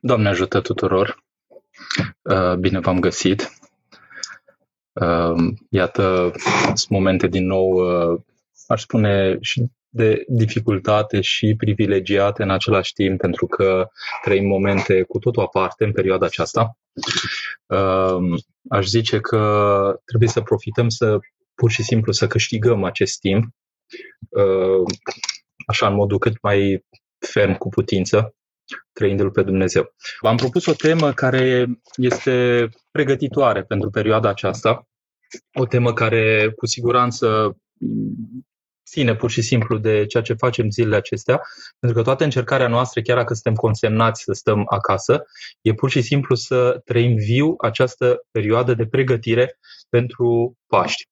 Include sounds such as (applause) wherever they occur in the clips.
Doamne ajută tuturor! Uh, bine v-am găsit! Uh, iată, sunt momente din nou, uh, aș spune, și de dificultate și privilegiate în același timp, pentru că trăim momente cu totul aparte în perioada aceasta. Aș zice că trebuie să profităm să pur și simplu să câștigăm acest timp, așa în modul cât mai ferm cu putință, trăindu-L pe Dumnezeu. V-am propus o temă care este pregătitoare pentru perioada aceasta, o temă care cu siguranță ține pur și simplu de ceea ce facem zilele acestea, pentru că toată încercarea noastră, chiar dacă suntem consemnați să stăm acasă, e pur și simplu să trăim viu această perioadă de pregătire pentru Paști.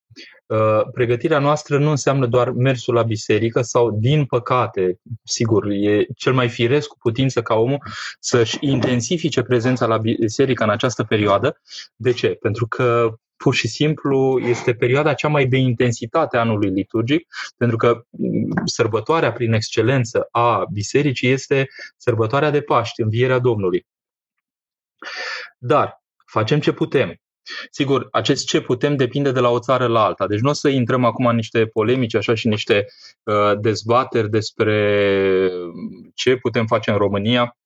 Uh, pregătirea noastră nu înseamnă doar mersul la biserică sau, din păcate, sigur, e cel mai firesc cu putință ca omul să-și intensifice prezența la biserică în această perioadă. De ce? Pentru că pur și simplu este perioada cea mai de intensitate a anului liturgic, pentru că mm, sărbătoarea prin excelență a bisericii este sărbătoarea de Paști, învierea Domnului. Dar facem ce putem. Sigur, acest ce putem depinde de la o țară la alta. Deci nu o să intrăm acum în niște polemici așa și niște uh, dezbateri despre ce putem face în România, uh,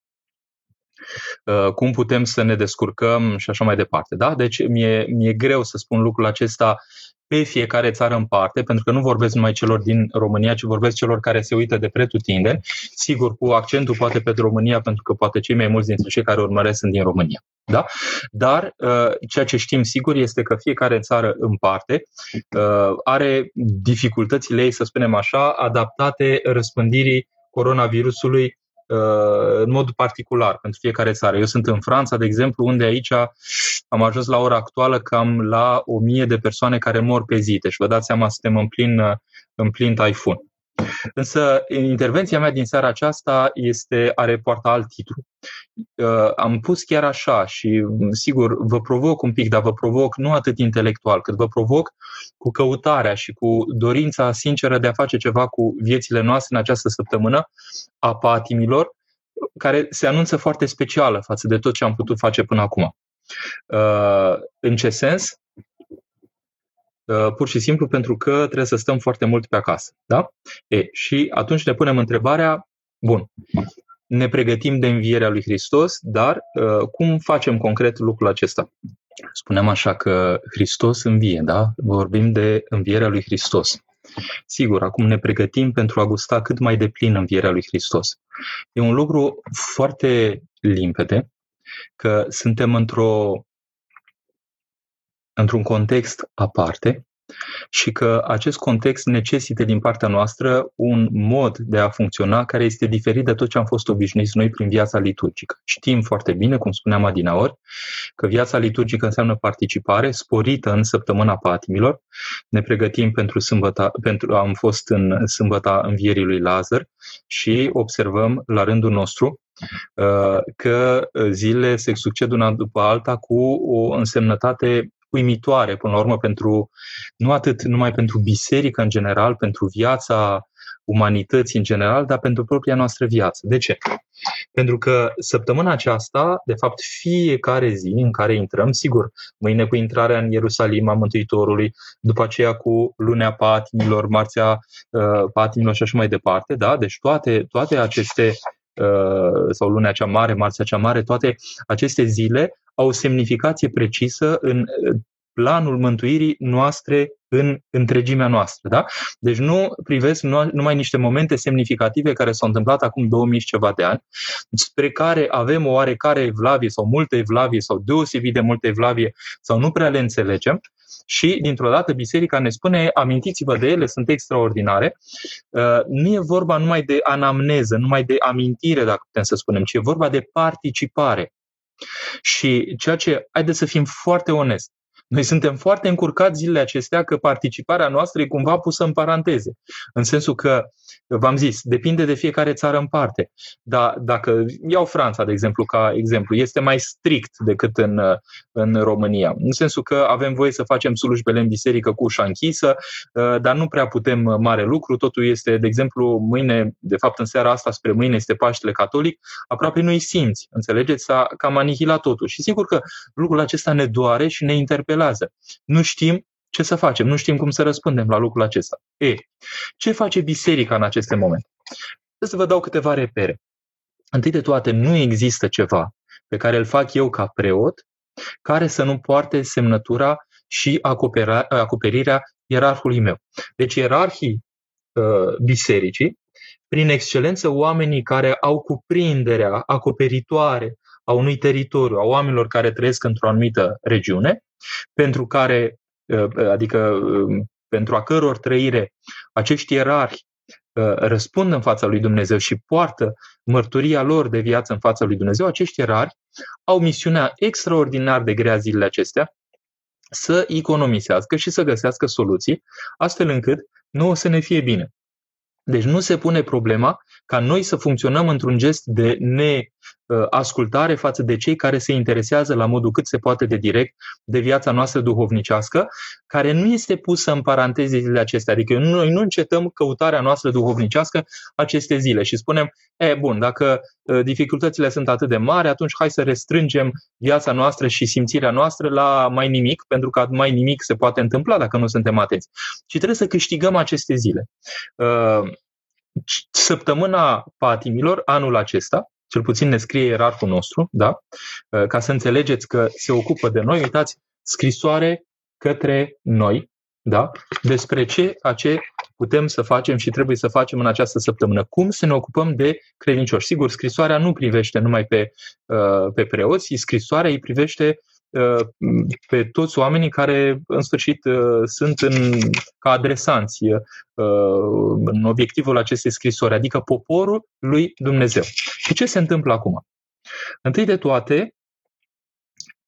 cum putem să ne descurcăm și așa mai departe. Da? Deci mi-e, mi-e greu să spun lucrul acesta pe fiecare țară în parte, pentru că nu vorbesc numai celor din România, ci vorbesc celor care se uită de pretutindeni, sigur cu accentul poate pe România, pentru că poate cei mai mulți dintre cei care urmăresc sunt din România. Da? Dar uh, ceea ce știm sigur este că fiecare țară în parte uh, are dificultățile ei, să spunem așa, adaptate răspândirii coronavirusului Uh, în mod particular pentru fiecare țară. Eu sunt în Franța, de exemplu, unde aici am ajuns la ora actuală cam la o mie de persoane care mor pe zi. Deci vă dați seama, suntem în plin, în plin taifun. Însă intervenția mea din seara aceasta este, are poartă alt titlu. Uh, am pus chiar așa și sigur vă provoc un pic, dar vă provoc nu atât intelectual, cât vă provoc cu căutarea și cu dorința sinceră de a face ceva cu viețile noastre în această săptămână a patimilor, care se anunță foarte specială față de tot ce am putut face până acum. Uh, în ce sens? Uh, pur și simplu pentru că trebuie să stăm foarte mult pe acasă. Da? E, și atunci ne punem întrebarea, bun, ne pregătim de învierea lui Hristos, dar uh, cum facem concret lucrul acesta? Spunem așa că Hristos învie, da? Vorbim de învierea lui Hristos. Sigur, acum ne pregătim pentru a gusta cât mai de plin învierea lui Hristos. E un lucru foarte limpede că suntem într-o într-un context aparte și că acest context necesită din partea noastră un mod de a funcționa care este diferit de tot ce am fost obișnuiți noi prin viața liturgică. Știm foarte bine, cum spuneam adinaori, că viața liturgică înseamnă participare sporită în săptămâna patimilor. Ne pregătim pentru sâmbăta, pentru, am fost în sâmbăta învierii lui Lazar și observăm la rândul nostru uh, că zilele se succed una după alta cu o însemnătate uimitoare, până la urmă, pentru, nu atât numai pentru biserică în general, pentru viața umanității în general, dar pentru propria noastră viață. De ce? Pentru că săptămâna aceasta, de fapt, fiecare zi în care intrăm, sigur, mâine cu intrarea în Ierusalim a Mântuitorului, după aceea cu lunea patimilor, marțea uh, patimilor și așa mai departe, da? Deci toate, toate aceste uh, sau lunea cea mare, marțea cea mare, toate aceste zile au o semnificație precisă în planul mântuirii noastre în întregimea noastră. Da? Deci nu privesc numai niște momente semnificative care s-au întâmplat acum 2000 și ceva de ani, spre care avem o oarecare evlavie sau multă evlavie sau deosebit de multă evlavie sau nu prea le înțelegem, și dintr-o dată biserica ne spune, amintiți-vă de ele, sunt extraordinare. Uh, nu e vorba numai de anamneză, numai de amintire, dacă putem să spunem, ci e vorba de participare. Și ceea ce, haideți să fim foarte onesti, Noi suntem foarte încurcați zilele acestea că participarea noastră e cumva pusă în paranteze. În sensul că, v-am zis, depinde de fiecare țară în parte. Dar dacă iau Franța, de exemplu, ca exemplu, este mai strict decât în, în România. În sensul că avem voie să facem slujbele în biserică cu ușa închisă, dar nu prea putem mare lucru. Totul este, de exemplu, mâine, de fapt în seara asta spre mâine este Paștele Catolic, aproape nu-i simți, înțelegeți? S-a cam anihilat totul. Și sigur că lucrul acesta ne doare și ne interpelează. Nu știm ce să facem, nu știm cum să răspundem la lucrul acesta. E, ce face biserica în aceste momente? Să vă dau câteva repere. Întâi de toate, nu există ceva pe care îl fac eu ca preot care să nu poarte semnătura și acoperirea ierarhului meu. Deci ierarhii uh, bisericii, prin excelență oamenii care au cuprinderea acoperitoare a unui teritoriu, a oamenilor care trăiesc într-o anumită regiune, pentru care, uh, adică um, pentru a căror trăire acești ierarhi uh, răspund în fața lui Dumnezeu și poartă mărturia lor de viață în fața lui Dumnezeu, acești ierarhi au misiunea extraordinar de grea zilele acestea să economisească și să găsească soluții, astfel încât nu o să ne fie bine. Deci nu se pune problema ca noi să funcționăm într-un gest de neascultare față de cei care se interesează la modul cât se poate de direct de viața noastră duhovnicească, care nu este pusă în parantezele acestea. Adică noi nu încetăm căutarea noastră duhovnicească aceste zile și spunem, e, bun, dacă ă, dificultățile sunt atât de mari, atunci hai să restrângem viața noastră și simțirea noastră la mai nimic, pentru că mai nimic se poate întâmpla dacă nu suntem atenți. Și trebuie să câștigăm aceste zile. Ă, săptămâna patimilor, anul acesta, cel puțin ne scrie ierarhul nostru, da? Uh, ca să înțelegeți că se ocupă de noi, uitați, scrisoare către noi, da? despre ce, a ce putem să facem și trebuie să facem în această săptămână. Cum să ne ocupăm de credincioși. Sigur, scrisoarea nu privește numai pe, uh, pe preoți, scrisoarea îi privește Uh, pe toți oamenii care, în sfârșit, uh, sunt în, ca adresanți uh, în obiectivul acestei scrisori, adică poporul lui Dumnezeu. Și ce se întâmplă acum? Întâi de toate,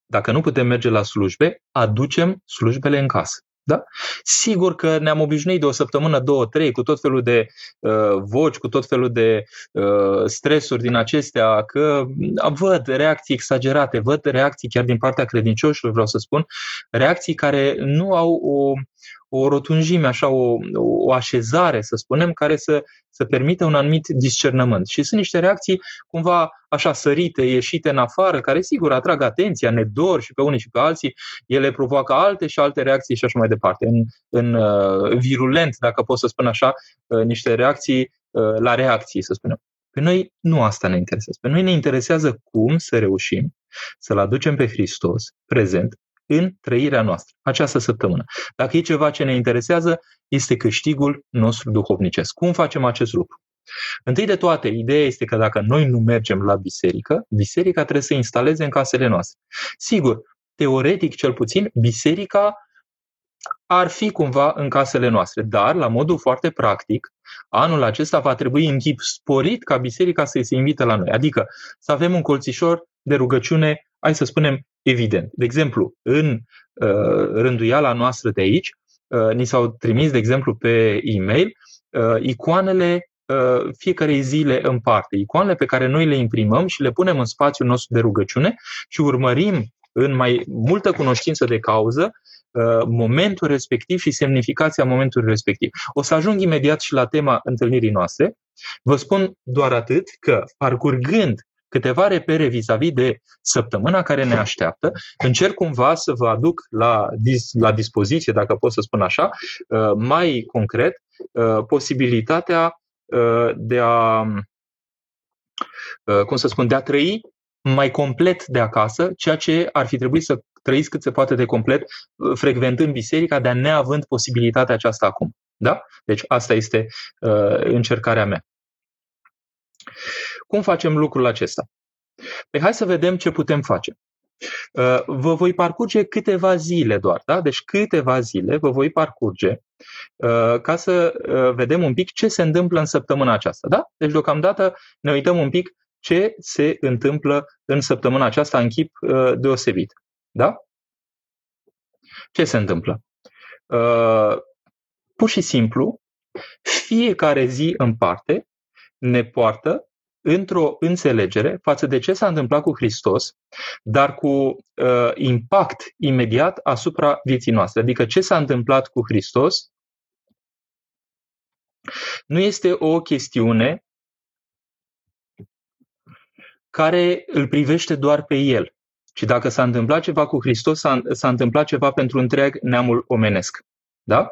dacă nu putem merge la slujbe, aducem slujbele în casă. Da? Sigur că ne-am obișnuit de o săptămână, două, trei, cu tot felul de uh, voci, cu tot felul de uh, stresuri din acestea, că uh, văd reacții exagerate, văd reacții chiar din partea credincioșilor, vreau să spun, reacții care nu au o, o rotunjime, așa, o, o așezare, să spunem, care să, să permită un anumit discernământ. Și sunt niște reacții cumva așa sărite, ieșite în afară, care sigur atrag atenția, ne dor și pe unii și pe alții, ele provoacă alte și alte reacții și așa mai departe. În, în uh, virulent, dacă pot să spun așa, uh, niște reacții uh, la reacții, să spunem. Pe noi nu asta ne interesează. Pe noi ne interesează cum să reușim să-L aducem pe Hristos prezent în trăirea noastră, această săptămână. Dacă e ceva ce ne interesează, este câștigul nostru duhovnicesc. Cum facem acest lucru? Întâi de toate, ideea este că dacă noi nu mergem la biserică, biserica trebuie să instaleze în casele noastre. Sigur, teoretic cel puțin, biserica ar fi cumva în casele noastre, dar la modul foarte practic, anul acesta va trebui în chip sporit ca biserica să se invite la noi. Adică să avem un colțișor de rugăciune, hai să spunem, evident. De exemplu, în uh, rânduiala noastră de aici, uh, ni s-au trimis, de exemplu, pe e-mail uh, icoanele uh, fiecarei zile în parte, icoanele pe care noi le imprimăm și le punem în spațiul nostru de rugăciune și urmărim în mai multă cunoștință de cauză uh, momentul respectiv și semnificația momentului respectiv. O să ajung imediat și la tema întâlnirii noastre. Vă spun doar atât că, parcurgând câteva repere vis-a-vis de săptămâna care ne așteaptă. Încerc cumva să vă aduc la, la dispoziție, dacă pot să spun așa, uh, mai concret, uh, posibilitatea uh, de a, cum să spun, de a trăi mai complet de acasă, ceea ce ar fi trebuit să trăiți cât se poate de complet, frecventând biserica, dar neavând posibilitatea aceasta acum. Da? Deci asta este uh, încercarea mea. Cum facem lucrul acesta? Păi hai să vedem ce putem face. Uh, vă voi parcurge câteva zile doar, da? Deci câteva zile vă voi parcurge uh, ca să uh, vedem un pic ce se întâmplă în săptămâna aceasta, da? Deci deocamdată ne uităm un pic ce se întâmplă în săptămâna aceasta în chip deosebit, da? ce se întâmplă? Uh, pur și simplu, fiecare zi în parte ne poartă într-o înțelegere față de ce s-a întâmplat cu Hristos, dar cu uh, impact imediat asupra vieții noastre. Adică ce s-a întâmplat cu Hristos nu este o chestiune care îl privește doar pe el, ci dacă s-a întâmplat ceva cu Hristos, s-a, s-a întâmplat ceva pentru întreg neamul omenesc. Da?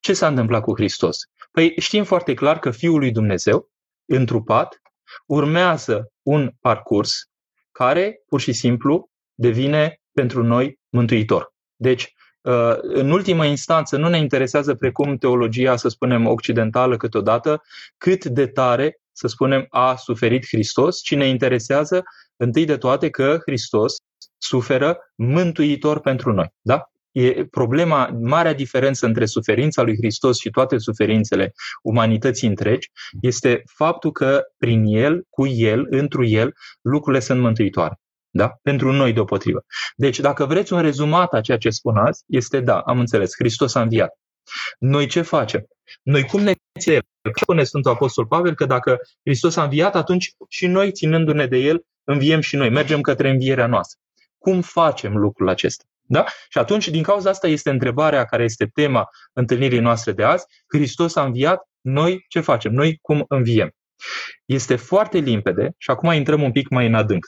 Ce s-a întâmplat cu Hristos? Păi știm foarte clar că Fiul lui Dumnezeu, întrupat, urmează un parcurs care, pur și simplu, devine pentru noi mântuitor. Deci, uh, în ultimă instanță, nu ne interesează precum teologia, să spunem, occidentală câteodată, cât de tare, să spunem, a suferit Hristos, ci ne interesează întâi de toate că Hristos suferă mântuitor pentru noi. Da? E problema, marea diferență între suferința lui Hristos și toate suferințele umanității întregi este faptul că prin El, cu El, întru El, lucrurile sunt mântuitoare. Da? Pentru noi deopotrivă. Deci, dacă vreți un rezumat a ceea ce spun azi, este da, am înțeles, Hristos a înviat. Noi ce facem? Noi cum ne ținem? Spune Sfântul Apostol Pavel că dacă Hristos a înviat, atunci și noi, ținându-ne de El, înviem și noi, mergem către învierea noastră. Cum facem lucrul acesta? Da? Și atunci, din cauza asta, este întrebarea care este tema întâlnirii noastre de azi. Hristos a înviat, noi ce facem? Noi cum înviem? Este foarte limpede și acum intrăm un pic mai în adânc.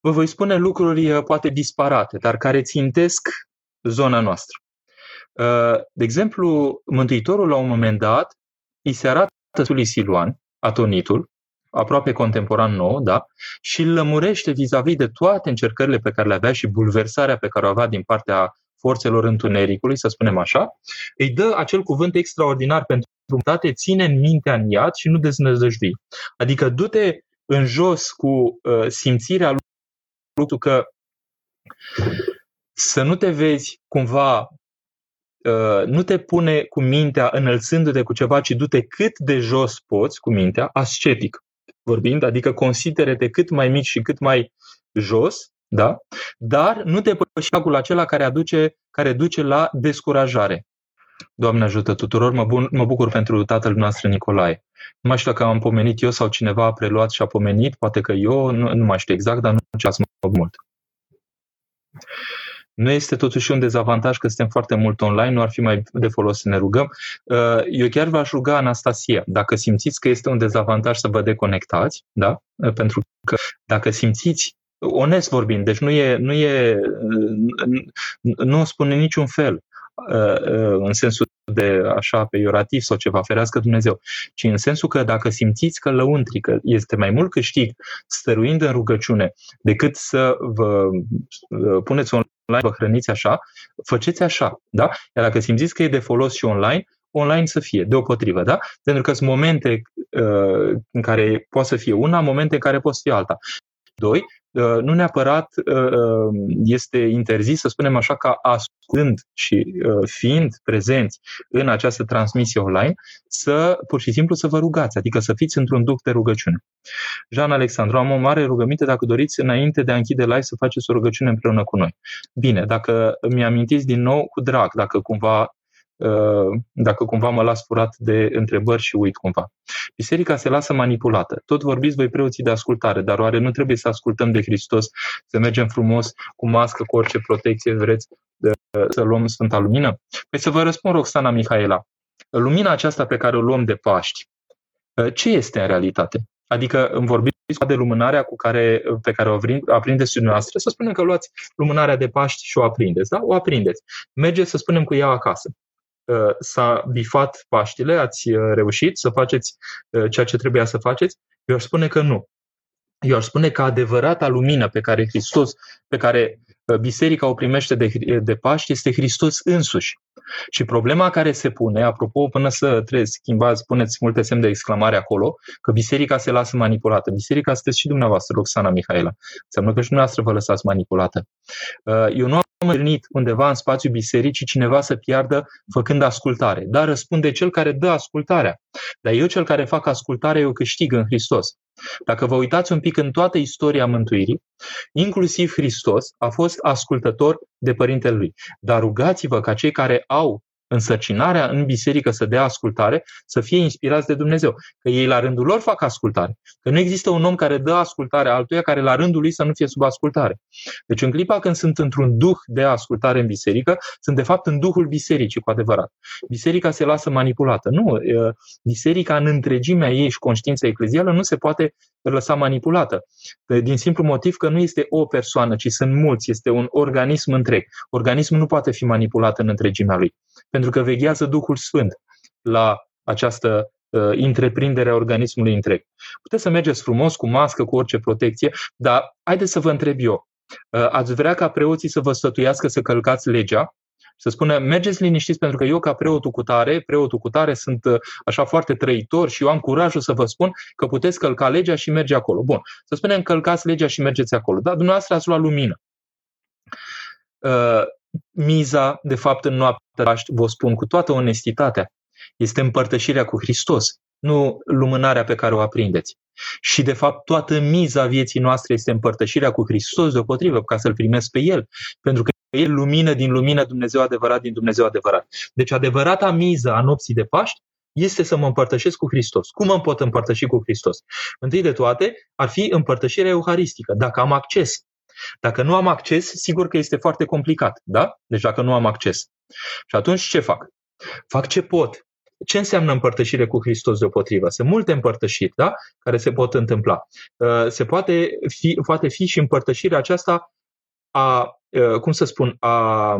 Vă voi spune lucruri uh, poate disparate, dar care țintesc zona noastră. Uh, de exemplu, Mântuitorul la un moment dat îi se arată lui Siluan, atonitul, aproape contemporan nou, da, și îl lămurește vis-a-vis de toate încercările pe care le avea și bulversarea pe care o avea din partea forțelor întunericului, să spunem așa, îi dă acel cuvânt extraordinar pentru drumtate, ține în mintea în iad și nu deznăzăjdui. Adică du-te în jos cu uh, simțirea lui că să nu te vezi cumva, uh, nu te pune cu mintea înălțându-te cu ceva, ci du-te cât de jos poți cu mintea, ascetic vorbind, adică consideră-te cât mai mic și cât mai jos, da? dar nu te păși acul acela care, aduce, care duce la descurajare. Doamne ajută tuturor, mă, bun, mă bucur pentru tatăl nostru Nicolae. Nu mai știu dacă am pomenit eu sau cineva a preluat și a pomenit, poate că eu, nu, nu mai știu exact, dar nu ce ați mă mult. Nu este totuși un dezavantaj că suntem foarte mult online, nu ar fi mai de folos să ne rugăm. Uh, eu chiar v-aș ruga, Anastasia, dacă simțiți că este un dezavantaj să vă deconectați, da? Uh, pentru că dacă simțiți onest vorbind, deci nu e, nu e, nu o spune niciun fel uh, în sensul de așa peiorativ sau ceva, ferească Dumnezeu, ci în sensul că dacă simțiți că lăuntrică este mai mult câștig stăruind în rugăciune decât să vă puneți online, vă hrăniți așa, faceți așa, da? Iar dacă simțiți că e de folos și online, online să fie, deopotrivă, da? Pentru că sunt momente uh, în care poate să fie una, momente în care poate să fie alta. Doi, Uh, nu neapărat uh, uh, este interzis, să spunem așa, ca ascultând și fiind prezenți în această transmisie online, să pur și simplu să vă rugați, adică să fiți într-un duc de rugăciune. Jean Alexandru, am o mare rugăminte dacă doriți înainte de a închide live să faceți o rugăciune împreună cu noi. Bine, dacă mi-amintiți din nou, cu drag, dacă cumva Uh, dacă cumva mă las furat de întrebări și uit cumva. Biserica se lasă manipulată. Tot vorbiți voi preoții de ascultare, dar oare nu trebuie să ascultăm de Hristos, să mergem frumos cu mască, cu orice protecție vreți, să luăm Sfânta Lumină? Păi să vă răspund, Roxana Mihaela. Lumina aceasta pe care o luăm de Paști, uh, ce este în realitate? Adică îmi vorbiți de lumânarea cu care, pe care o aprindeți dumneavoastră, să spunem că luați lumânarea de Paști și o aprindeți, da? O aprindeți. Mergeți să spunem cu ea acasă. Uh, s-a bifat Paștile, ați uh, reușit să faceți uh, ceea ce trebuia să faceți? Eu aș spune că nu. Eu aș spune că adevărata lumină pe care Hristos, pe care biserica o primește de, de Paști, este Hristos însuși. Și problema care se pune, apropo, până să trebuie schimbați, puneți multe semne de exclamare acolo, că biserica se lasă manipulată. Biserica sunteți și dumneavoastră, Roxana Mihaela. Înseamnă că și dumneavoastră vă lăsați manipulată. Eu nu întâlnit undeva în spațiul bisericii cineva să piardă făcând ascultare. Dar răspunde cel care dă ascultarea. Dar eu cel care fac ascultare, eu câștig în Hristos. Dacă vă uitați un pic în toată istoria mântuirii, inclusiv Hristos a fost ascultător de Părintele Lui. Dar rugați-vă ca cei care au însărcinarea în biserică să dea ascultare, să fie inspirați de Dumnezeu. Că ei la rândul lor fac ascultare. Că nu există un om care dă ascultare altuia care la rândul lui să nu fie sub ascultare. Deci în clipa când sunt într-un duh de ascultare în biserică, sunt de fapt în duhul bisericii cu adevărat. Biserica se lasă manipulată. Nu, biserica în întregimea ei și conștiința eclezială nu se poate lăsa manipulată. Din simplu motiv că nu este o persoană, ci sunt mulți, este un organism întreg. Organismul nu poate fi manipulat în întregimea lui pentru că veghează Duhul Sfânt la această uh, întreprindere a organismului întreg. Puteți să mergeți frumos cu mască, cu orice protecție, dar haideți să vă întreb eu. Uh, ați vrea ca preoții să vă stătuiască să călcați legea? Să spună, mergeți liniștiți pentru că eu ca preotul cu tare, preotul cu tare sunt uh, așa foarte trăitor și eu am curajul să vă spun că puteți călca legea și merge acolo. Bun, să spunem călcați legea și mergeți acolo. Da, dumneavoastră ați luat lumină. Uh, miza, de fapt, în noaptea Paști, vă spun cu toată onestitatea, este împărtășirea cu Hristos, nu lumânarea pe care o aprindeți. Și, de fapt, toată miza vieții noastre este împărtășirea cu Hristos deopotrivă, ca să-L primesc pe El. Pentru că El lumină din lumină Dumnezeu adevărat din Dumnezeu adevărat. Deci, adevărata miză a nopții de Paști este să mă împărtășesc cu Hristos. Cum mă pot împărtăși cu Hristos? Întâi de toate, ar fi împărtășirea euharistică. Dacă am acces dacă nu am acces, sigur că este foarte complicat, da? Deci dacă nu am acces. Și atunci ce fac? Fac ce pot. Ce înseamnă împărtășire cu Hristos deopotrivă? Sunt multe împărtășiri, da? Care se pot întâmpla. Uh, se poate fi, poate fi și împărtășirea aceasta a, uh, cum să spun, a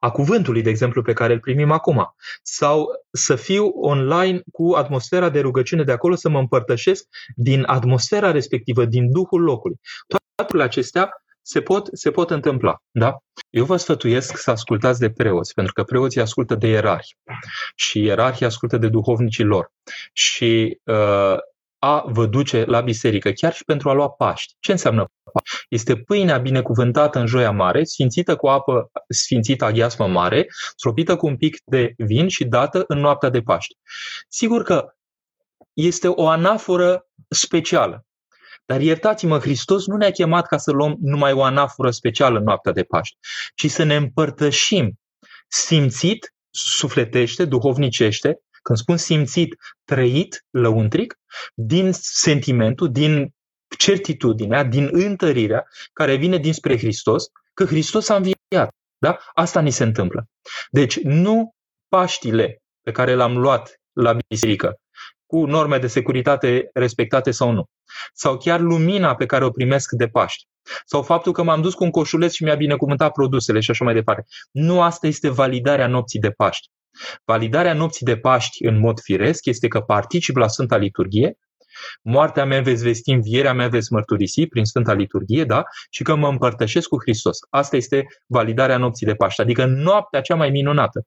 a cuvântului, de exemplu, pe care îl primim acum. Sau să fiu online cu atmosfera de rugăciune de acolo, să mă împărtășesc din atmosfera respectivă, din duhul locului. Toate acestea se pot, se pot întâmpla. Da? Eu vă sfătuiesc să ascultați de preoți, pentru că preoții ascultă de ierarhi și ierarhii ascultă de duhovnicii lor. Și uh, a vă duce la biserică, chiar și pentru a lua Paști. Ce înseamnă Paști? Este pâinea binecuvântată în joia mare, sfințită cu apă sfințită aghiasmă mare, stropită cu un pic de vin și dată în noaptea de Paști. Sigur că este o anaforă specială. Dar iertați-mă, Hristos nu ne-a chemat ca să luăm numai o anaforă specială în noaptea de Paști, ci să ne împărtășim simțit, sufletește, duhovnicește, când spun simțit, trăit, lăuntric, din sentimentul, din certitudinea, din întărirea care vine dinspre Hristos, că Hristos a înviat. Da? Asta ni se întâmplă. Deci nu Paștile pe care l-am luat la biserică, cu norme de securitate respectate sau nu, sau chiar lumina pe care o primesc de Paști, sau faptul că m-am dus cu un coșuleț și mi-a binecuvântat produsele și așa mai departe. Nu asta este validarea nopții de Paști. Validarea nopții de Paști în mod firesc este că particip la Sfânta Liturghie, moartea mea veți vesti, învierea mea veți mărturisi prin Sfânta Liturghie, da? Și că mă împărtășesc cu Hristos. Asta este validarea nopții de Paști, adică noaptea cea mai minunată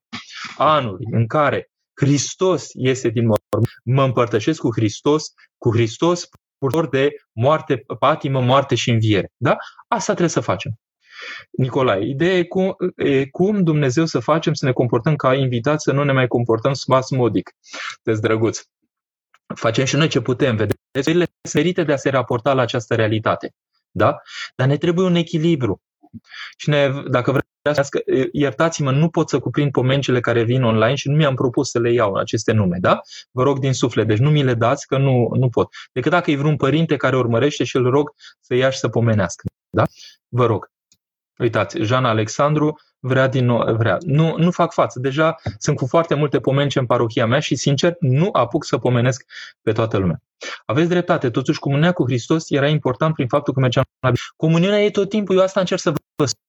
a anului în care Hristos este din mormânt, mă împărtășesc cu Hristos, cu Hristos purtor de moarte, patimă, moarte și înviere. Da? Asta trebuie să facem. Nicolae, ideea e cum, e cum Dumnezeu să facem să ne comportăm ca invitați, să nu ne mai comportăm spasmodic. Deci, drăguț. Facem și noi ce putem, vedeți? Ele merite de a se raporta la această realitate. Da? Dar ne trebuie un echilibru. Și ne, dacă vreți, iertați-mă, nu pot să cuprind pomencile care vin online și nu mi-am propus să le iau aceste nume, da? Vă rog din suflet, deci nu mi le dați că nu, nu pot. Decât dacă e vreun părinte care urmărește și îl rog să ia și să pomenească, da? Vă rog. Uitați, Jana Alexandru vrea din nou, vrea. Nu, nu fac față. Deja sunt cu foarte multe pomence în parohia mea și, sincer, nu apuc să pomenesc pe toată lumea. Aveți dreptate. Totuși, comunia cu Hristos era important prin faptul că mergeam la Comuniunea e tot timpul. Eu asta încerc să vă spun.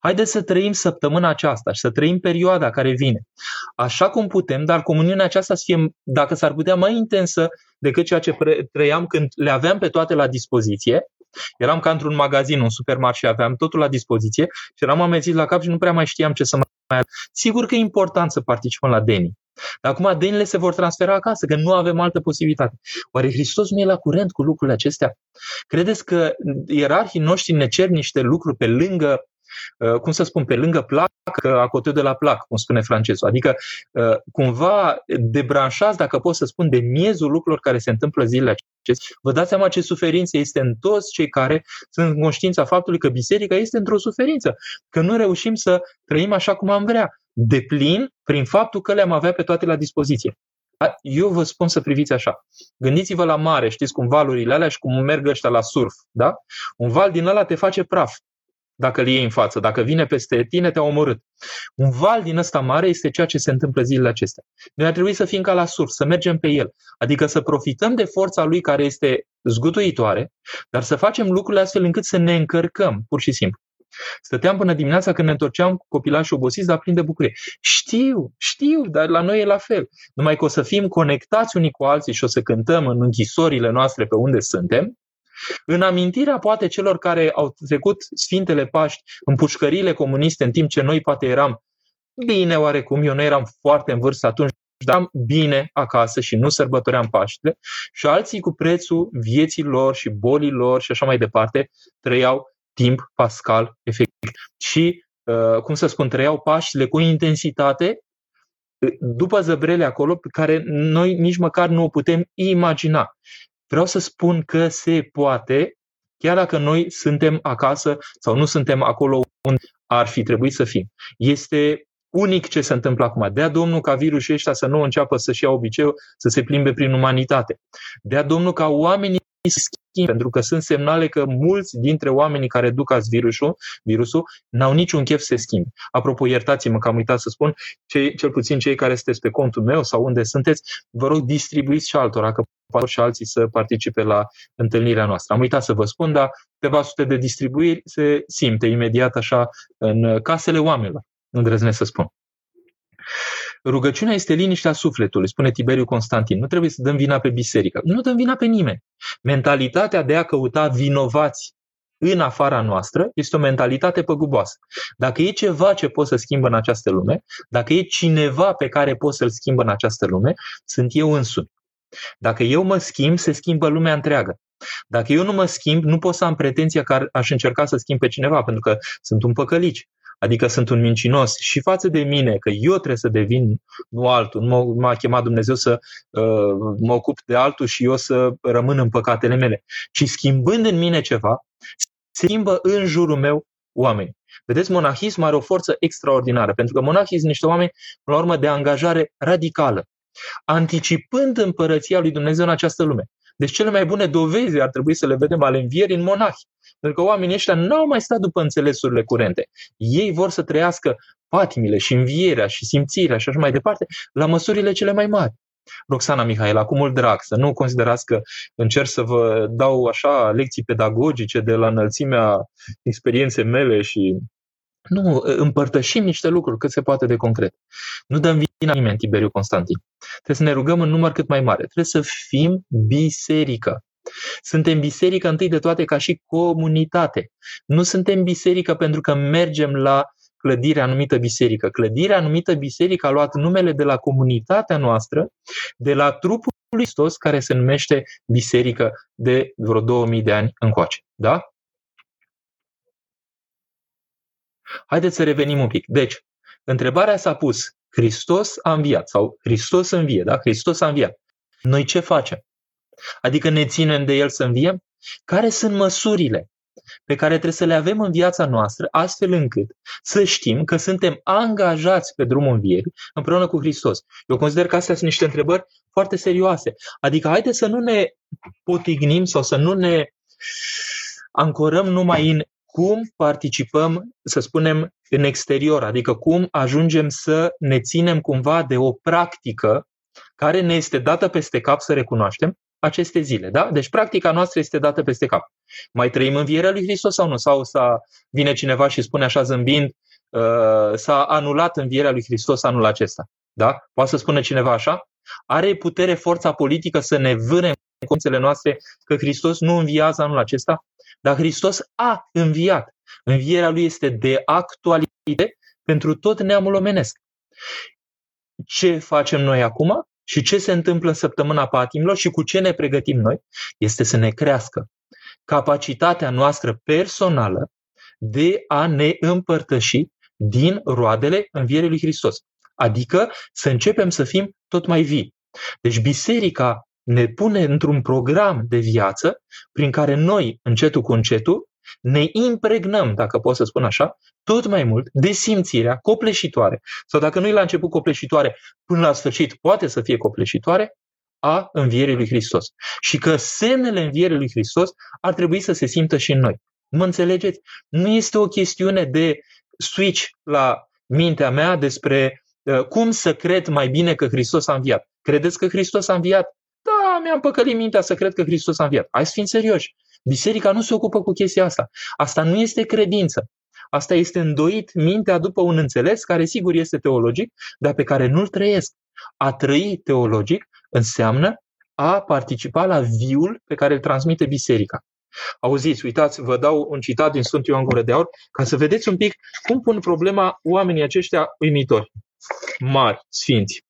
Haideți să trăim săptămâna aceasta și să trăim perioada care vine. Așa cum putem, dar comuniunea aceasta să fie, dacă s-ar putea, mai intensă decât ceea ce trăiam când le aveam pe toate la dispoziție, Eram ca într-un magazin, un supermarket, aveam totul la dispoziție și eram amețit la cap și nu prea mai știam ce să mai... Sigur că e important să participăm la Deni. Dar acum denile se vor transfera acasă, că nu avem altă posibilitate. Oare Hristos nu e la curent cu lucrurile acestea? Credeți că ierarhii noștri ne cer niște lucruri pe lângă uh, cum să spun, pe lângă plac, a de la plac, cum spune francezul. Adică uh, cumva debranșați, dacă pot să spun, de miezul lucrurilor care se întâmplă zilele acestea. Vă dați seama ce suferință este în toți cei care sunt în conștiința faptului că biserica este într-o suferință, că nu reușim să trăim așa cum am vrea, de plin prin faptul că le-am avea pe toate la dispoziție. Eu vă spun să priviți așa. Gândiți-vă la mare, știți cum valurile alea și cum merg ăștia la surf, da? Un val din ăla te face praf dacă îl iei în față. Dacă vine peste tine, te-a omorât. Un val din ăsta mare este ceea ce se întâmplă zilele acestea. Noi ar trebui să fim ca la surf, să mergem pe el. Adică să profităm de forța lui care este zguduitoare, dar să facem lucrurile astfel încât să ne încărcăm, pur și simplu. Stăteam până dimineața când ne întorceam cu copilași obosiți, dar plin de bucurie. Știu, știu, dar la noi e la fel. Numai că o să fim conectați unii cu alții și o să cântăm în închisorile noastre pe unde suntem, în amintirea poate celor care au trecut Sfintele Paști în pușcările comuniste, în timp ce noi poate eram bine oarecum, eu nu eram foarte în vârstă atunci, dar bine acasă și nu sărbătoream Paștele și alții cu prețul vieții lor și bolii lor și așa mai departe trăiau timp pascal efectiv. Și, uh, cum să spun, trăiau Paștele cu intensitate după zăbrele acolo pe care noi nici măcar nu o putem imagina. Vreau să spun că se poate, chiar dacă noi suntem acasă sau nu suntem acolo unde ar fi trebuit să fim. Este unic ce se întâmplă acum. Dea Domnul ca virusul ăștia să nu înceapă să-și ia obiceiul să se plimbe prin umanitate. Dea Domnul ca oamenii să schimbe, pentru că sunt semnale că mulți dintre oamenii care duc azi virusul, virusul n-au niciun chef să se schimbe. Apropo, iertați-mă că am uitat să spun, cei, cel puțin cei care sunteți pe contul meu sau unde sunteți, vă rog distribuiți și altora, că poate și alții să participe la întâlnirea noastră. Am uitat să vă spun, dar câteva sute de distribuiri se simte imediat așa în casele oamenilor, îndrăznesc să spun. Rugăciunea este liniștea sufletului, spune Tiberiu Constantin. Nu trebuie să dăm vina pe biserică. Nu dăm vina pe nimeni. Mentalitatea de a căuta vinovați în afara noastră este o mentalitate păguboasă. Dacă e ceva ce pot să schimbă în această lume, dacă e cineva pe care pot să-l schimbă în această lume, sunt eu însumi. Dacă eu mă schimb, se schimbă lumea întreagă. Dacă eu nu mă schimb, nu pot să am pretenția că aș încerca să schimb pe cineva, pentru că sunt un păcălici. Adică sunt un mincinos și față de mine, că eu trebuie să devin, nu altul, nu m-a chemat Dumnezeu să uh, mă ocup de altul și eu să rămân în păcatele mele, ci schimbând în mine ceva, se schimbă în jurul meu oameni. Vedeți, monahismul are o forță extraordinară, pentru că monahii sunt niște oameni, la urmă, de angajare radicală, anticipând împărăția lui Dumnezeu în această lume. Deci cele mai bune dovezi ar trebui să le vedem ale învierii în monahi. Pentru că oamenii ăștia nu au mai stat după înțelesurile curente. Ei vor să trăiască patimile și învierea și simțirea și așa mai departe la măsurile cele mai mari. Roxana Mihaela, cu mult drag, să nu considerați că încerc să vă dau așa lecții pedagogice de la înălțimea experienței mele și nu, împărtășim niște lucruri cât se poate de concret. Nu dăm vina nimeni, Tiberiu Constantin. Trebuie să ne rugăm în număr cât mai mare. Trebuie să fim biserică. Suntem biserică întâi de toate ca și comunitate. Nu suntem biserică pentru că mergem la clădirea anumită biserică. Clădirea anumită biserică a luat numele de la comunitatea noastră, de la trupul lui Hristos, care se numește biserică de vreo 2000 de ani încoace. Da? Haideți să revenim un pic. Deci, întrebarea s-a pus, Hristos a înviat sau Hristos învie, da? Hristos a înviat. Noi ce facem? Adică ne ținem de El să înviem? Care sunt măsurile pe care trebuie să le avem în viața noastră, astfel încât să știm că suntem angajați pe drumul învierii împreună cu Hristos. Eu consider că astea sunt niște întrebări foarte serioase. Adică haideți să nu ne potignim sau să nu ne ancorăm numai în cum participăm, să spunem, în exterior, adică cum ajungem să ne ținem cumva de o practică care ne este dată peste cap să recunoaștem aceste zile. Da? Deci practica noastră este dată peste cap. Mai trăim învierea lui Hristos sau nu? Sau să vine cineva și spune așa zâmbind, uh, s-a anulat învierea lui Hristos anul acesta. Da? Poate să spună cineva așa? Are putere forța politică să ne vâne în conțele noastre că Hristos nu înviază anul acesta? Dar Hristos a înviat. Învierea lui este de actualitate pentru tot neamul omenesc. Ce facem noi acum? Și ce se întâmplă în săptămâna patimilor și cu ce ne pregătim noi? Este să ne crească capacitatea noastră personală de a ne împărtăși din roadele învierii lui Hristos. Adică să începem să fim tot mai vii. Deci biserica ne pune într-un program de viață prin care noi, încetul cu încetul, ne impregnăm, dacă pot să spun așa, tot mai mult de simțirea copleșitoare, sau dacă nu e la început copleșitoare, până la sfârșit poate să fie copleșitoare, a învierii lui Hristos. Și că semnele învierii lui Hristos ar trebui să se simtă și în noi. Mă înțelegeți? Nu este o chestiune de switch la mintea mea despre uh, cum să cred mai bine că Hristos a înviat. Credeți că Hristos a înviat? Da, mi-am păcălit mintea să cred că Hristos a înviat. Hai să fim serioși. Biserica nu se ocupă cu chestia asta. Asta nu este credință. Asta este îndoit mintea după un înțeles care sigur este teologic, dar pe care nu-l trăiesc. A trăi teologic înseamnă a participa la viul pe care îl transmite biserica. Auziți, uitați, vă dau un citat din Sfântul Ioan Gură de Aur ca să vedeți un pic cum pun problema oamenii aceștia uimitori, mari, sfinți.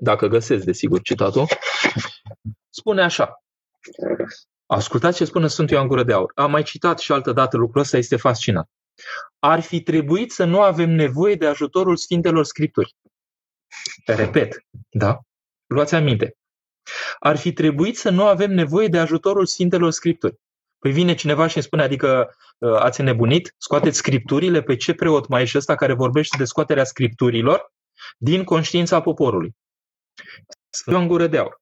Dacă găsesc, desigur, citatul. Spune așa. Ascultați ce spune Sfântul Ioan Gură de Aur. Am mai citat și altă dată lucrul ăsta, este fascinant. Ar fi trebuit să nu avem nevoie de ajutorul Sfintelor Scripturi. Repet, da? Luați aminte. Ar fi trebuit să nu avem nevoie de ajutorul Sfintelor Scripturi. Păi vine cineva și îmi spune, adică uh, ați nebunit, scoateți scripturile, pe ce preot mai ești ăsta care vorbește de scoaterea scripturilor din conștiința poporului? Sfântul în gură de aur.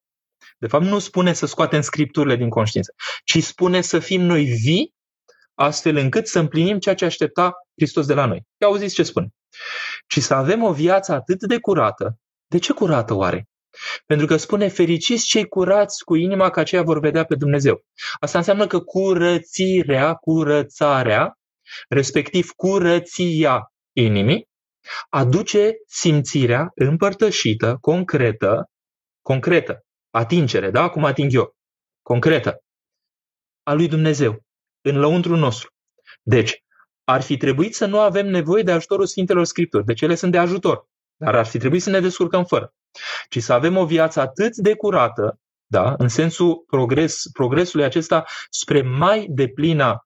De fapt, nu spune să scoatem scripturile din conștiință, ci spune să fim noi vii, astfel încât să împlinim ceea ce aștepta Hristos de la noi. Ia auziți ce spune. Ci să avem o viață atât de curată. De ce curată oare? Pentru că spune, fericiți cei curați cu inima, că aceia vor vedea pe Dumnezeu. Asta înseamnă că curățirea, curățarea, respectiv curăția inimii, aduce simțirea împărtășită, concretă, concretă, atingere, da? Cum ating eu? Concretă, a lui Dumnezeu, în lăuntru nostru. Deci, ar fi trebuit să nu avem nevoie de ajutorul Sfintelor Scripturi. Deci ele sunt de ajutor. Dar ar fi trebuit să ne descurcăm fără. Ci să avem o viață atât de curată, da, în sensul progres, progresului acesta spre mai deplina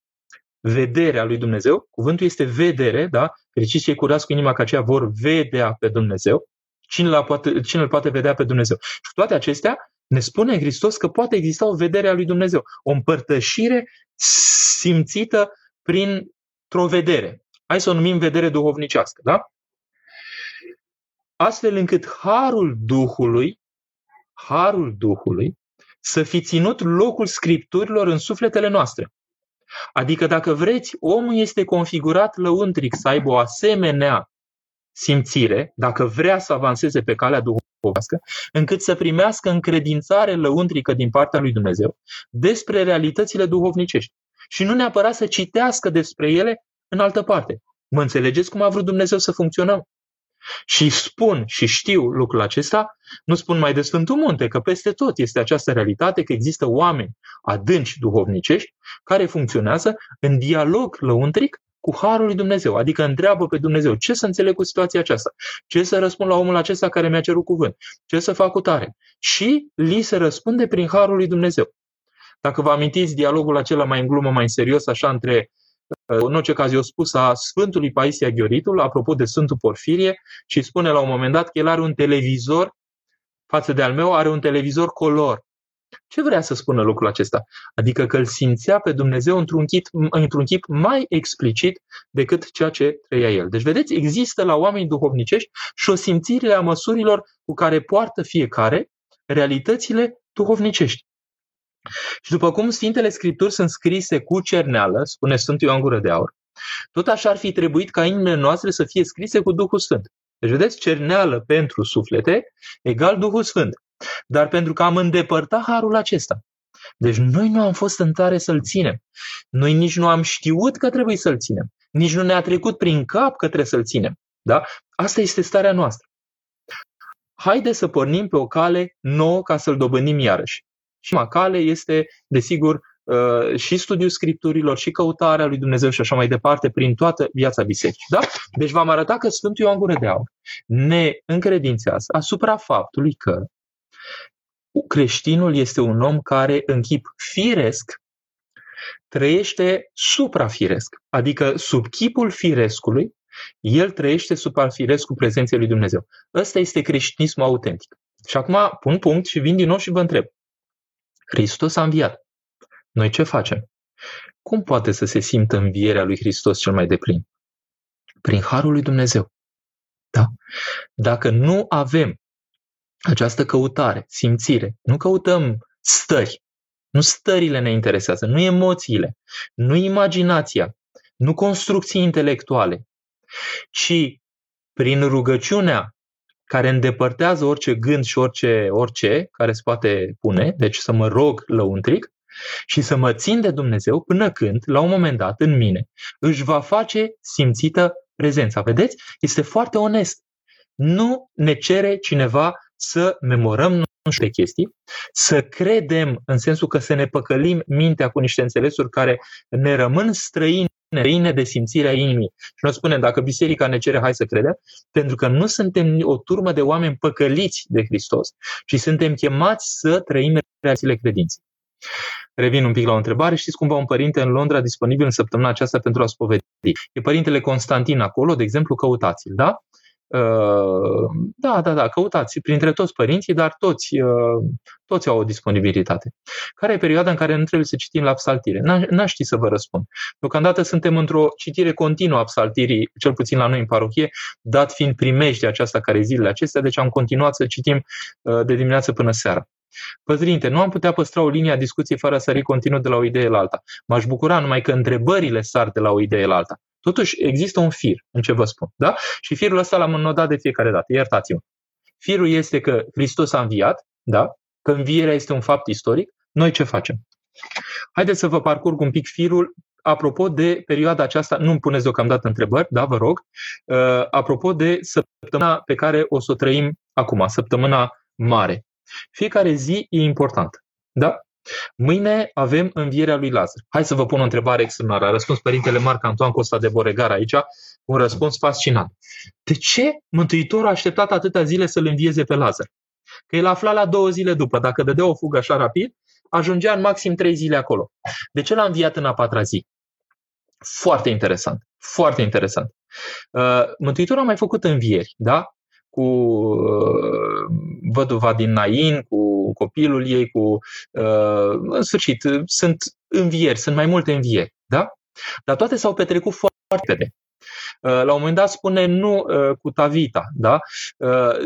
vedere a lui Dumnezeu. Cuvântul este vedere, da? Fericiți cei curați cu inima că aceia vor vedea pe Dumnezeu. Cine, poate, cine îl poate vedea pe Dumnezeu? Și cu toate acestea, ne spune Hristos că poate exista o vedere a lui Dumnezeu, o împărtășire simțită printr-o vedere. Hai să o numim vedere duhovnicească, da? Astfel încât harul Duhului, harul Duhului, să fi ținut locul scripturilor în sufletele noastre. Adică dacă vreți, omul este configurat lăuntric să aibă o asemenea simțire, dacă vrea să avanseze pe calea duhovnicească, încât să primească încredințare lăuntrică din partea lui Dumnezeu despre realitățile duhovnicești. Și nu neapărat să citească despre ele în altă parte. Mă înțelegeți cum a vrut Dumnezeu să funcționăm? Și spun și știu lucrul acesta, nu spun mai de Sfântul Munte, că peste tot este această realitate că există oameni adânci duhovnicești care funcționează în dialog lăuntric cu Harul lui Dumnezeu, adică întreabă pe Dumnezeu ce să înțeleg cu situația aceasta, ce să răspund la omul acesta care mi-a cerut cuvânt, ce să fac cu tare. Și li se răspunde prin Harul lui Dumnezeu. Dacă vă amintiți dialogul acela mai în glumă, mai în serios, așa între în orice caz, eu spus a Sfântului Paisia Ghioritul, apropo de Sfântul Porfirie, și spune la un moment dat că el are un televizor, față de al meu, are un televizor color. Ce vrea să spună lucrul acesta? Adică că îl simțea pe Dumnezeu într-un chip, într-un chip mai explicit decât ceea ce trăia el. Deci, vedeți, există la oameni duhovnicești și o simțire a măsurilor cu care poartă fiecare realitățile duhovnicești. Și după cum Sfintele Scripturi sunt scrise cu cerneală, spune Sfântul Ioan Gură de Aur, tot așa ar fi trebuit ca inimile noastre să fie scrise cu Duhul Sfânt. Deci, vedeți, cerneală pentru suflete egal Duhul Sfânt. Dar pentru că am îndepărtat harul acesta. Deci noi nu am fost în tare să-l ținem. Noi nici nu am știut că trebuie să-l ținem. Nici nu ne-a trecut prin cap că trebuie să-l ținem. Da? Asta este starea noastră. Haide să pornim pe o cale nouă ca să-l dobândim iarăși. Și macale este, desigur, uh, și studiul scripturilor, și căutarea lui Dumnezeu și așa mai departe, prin toată viața bisericii. Da? Deci v-am arătat că Sfântul Ioan Gură de Aur ne încredințează asupra faptului că creștinul este un om care, în chip firesc, trăiește suprafiresc, adică sub chipul firescului, el trăiește suprafirescul prezenței lui Dumnezeu. Ăsta este creștinismul autentic. Și acum pun punct și vin din nou și vă întreb. Hristos a înviat. Noi ce facem? Cum poate să se simtă învierea lui Hristos cel mai deplin? Prin harul lui Dumnezeu. Da? Dacă nu avem această căutare, simțire, nu căutăm stări, nu stările ne interesează, nu emoțiile, nu imaginația, nu construcții intelectuale, ci prin rugăciunea care îndepărtează orice gând și orice, orice care se poate pune, deci să mă rog lăuntric și să mă țin de Dumnezeu până când, la un moment dat, în mine, își va face simțită prezența. Vedeți? Este foarte onest. Nu ne cere cineva să memorăm nu știu chestii, să credem în sensul că să ne păcălim mintea cu niște înțelesuri care ne rămân străine, străine de simțirea inimii. Și noi spunem, dacă biserica ne cere, hai să credem, pentru că nu suntem o turmă de oameni păcăliți de Hristos, ci suntem chemați să trăim realitățile credinței. Revin un pic la o întrebare. Știți cumva un părinte în Londra disponibil în săptămâna aceasta pentru a spovedi? E părintele Constantin acolo, de exemplu, căutați-l, da? Uh, da, da, da, căutați printre toți părinții, dar toți, uh, toți au o disponibilitate. Care e perioada în care nu trebuie să citim la psaltire? N-aș ști să vă răspund. Deocamdată suntem într-o citire continuă a psaltirii, cel puțin la noi în parochie, dat fiind primești aceasta care zilele acestea, deci am continuat să citim uh, de dimineață până seara. Păzrinte, nu am putea păstra o linie a discuției fără să sări continuu de la o idee la alta. M-aș bucura numai că întrebările sar de la o idee la alta. Totuși există un fir în ce vă spun. Da? Și firul ăsta l-am înnodat de fiecare dată. Iertați-mă. Firul este că Hristos a înviat, da? că învierea este un fapt istoric. Noi ce facem? Haideți să vă parcurg un pic firul apropo de perioada aceasta, nu-mi puneți deocamdată întrebări, da, vă rog, uh, apropo de săptămâna pe care o să o trăim acum, săptămâna mare. Fiecare zi e importantă. Da? Mâine avem învierea lui Lazar. Hai să vă pun o întrebare extraordinară. A răspuns părintele Marc Antoan Costa de Boregar aici, un răspuns fascinant. De ce Mântuitorul a așteptat atâtea zile să-l învieze pe Lazar? Că el afla la două zile după. Dacă dădea o fugă așa rapid, ajungea în maxim trei zile acolo. De ce l-a înviat în a patra zi? Foarte interesant. Foarte interesant. Uh, Mântuitorul a mai făcut învieri, da? Cu uh, văduva din Nain, cu copilul ei, cu. Uh, în sfârșit, sunt învieri, sunt mai multe învieri, da? Dar toate s-au petrecut foarte repede. Uh, la un moment dat spune nu uh, cu Tavita, da?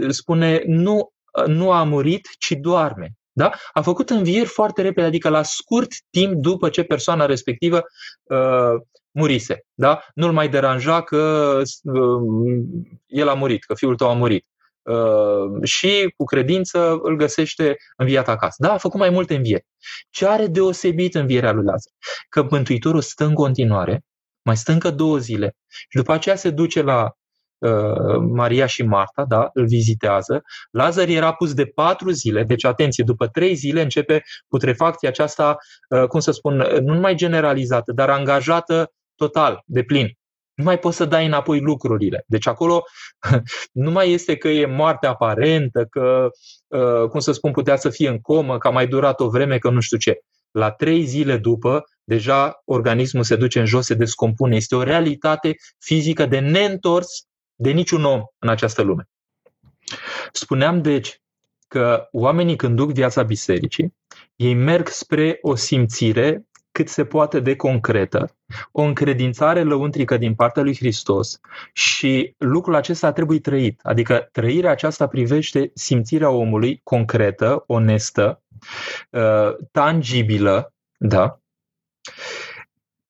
Spune nu, nu a murit, ci doarme. Da? A făcut învieri foarte repede, adică la scurt timp după ce persoana respectivă uh, murise. Da? Nu-l mai deranja că uh, el a murit, că fiul tău a murit. Uh, și cu credință îl găsește înviat acasă. Da, a făcut mai multe învieri. Ce are deosebit învierea lui Lazar? Că Mântuitorul stă în continuare, mai stă încă două zile și după aceea se duce la uh, Maria și Marta, da, îl vizitează. Lazar era pus de patru zile, deci atenție, după trei zile începe putrefacția aceasta, uh, cum să spun, nu numai generalizată, dar angajată total, de plin nu mai poți să dai înapoi lucrurile. Deci acolo (laughs) nu mai este că e moarte aparentă, că, uh, cum să spun, putea să fie în comă, că a mai durat o vreme, că nu știu ce. La trei zile după, deja organismul se duce în jos, se descompune. Este o realitate fizică de neîntors de niciun om în această lume. Spuneam, deci, că oamenii când duc viața bisericii, ei merg spre o simțire cât se poate de concretă, o încredințare lăuntrică din partea lui Hristos și lucrul acesta trebuie trăit. Adică trăirea aceasta privește simțirea omului concretă, onestă, uh, tangibilă, da?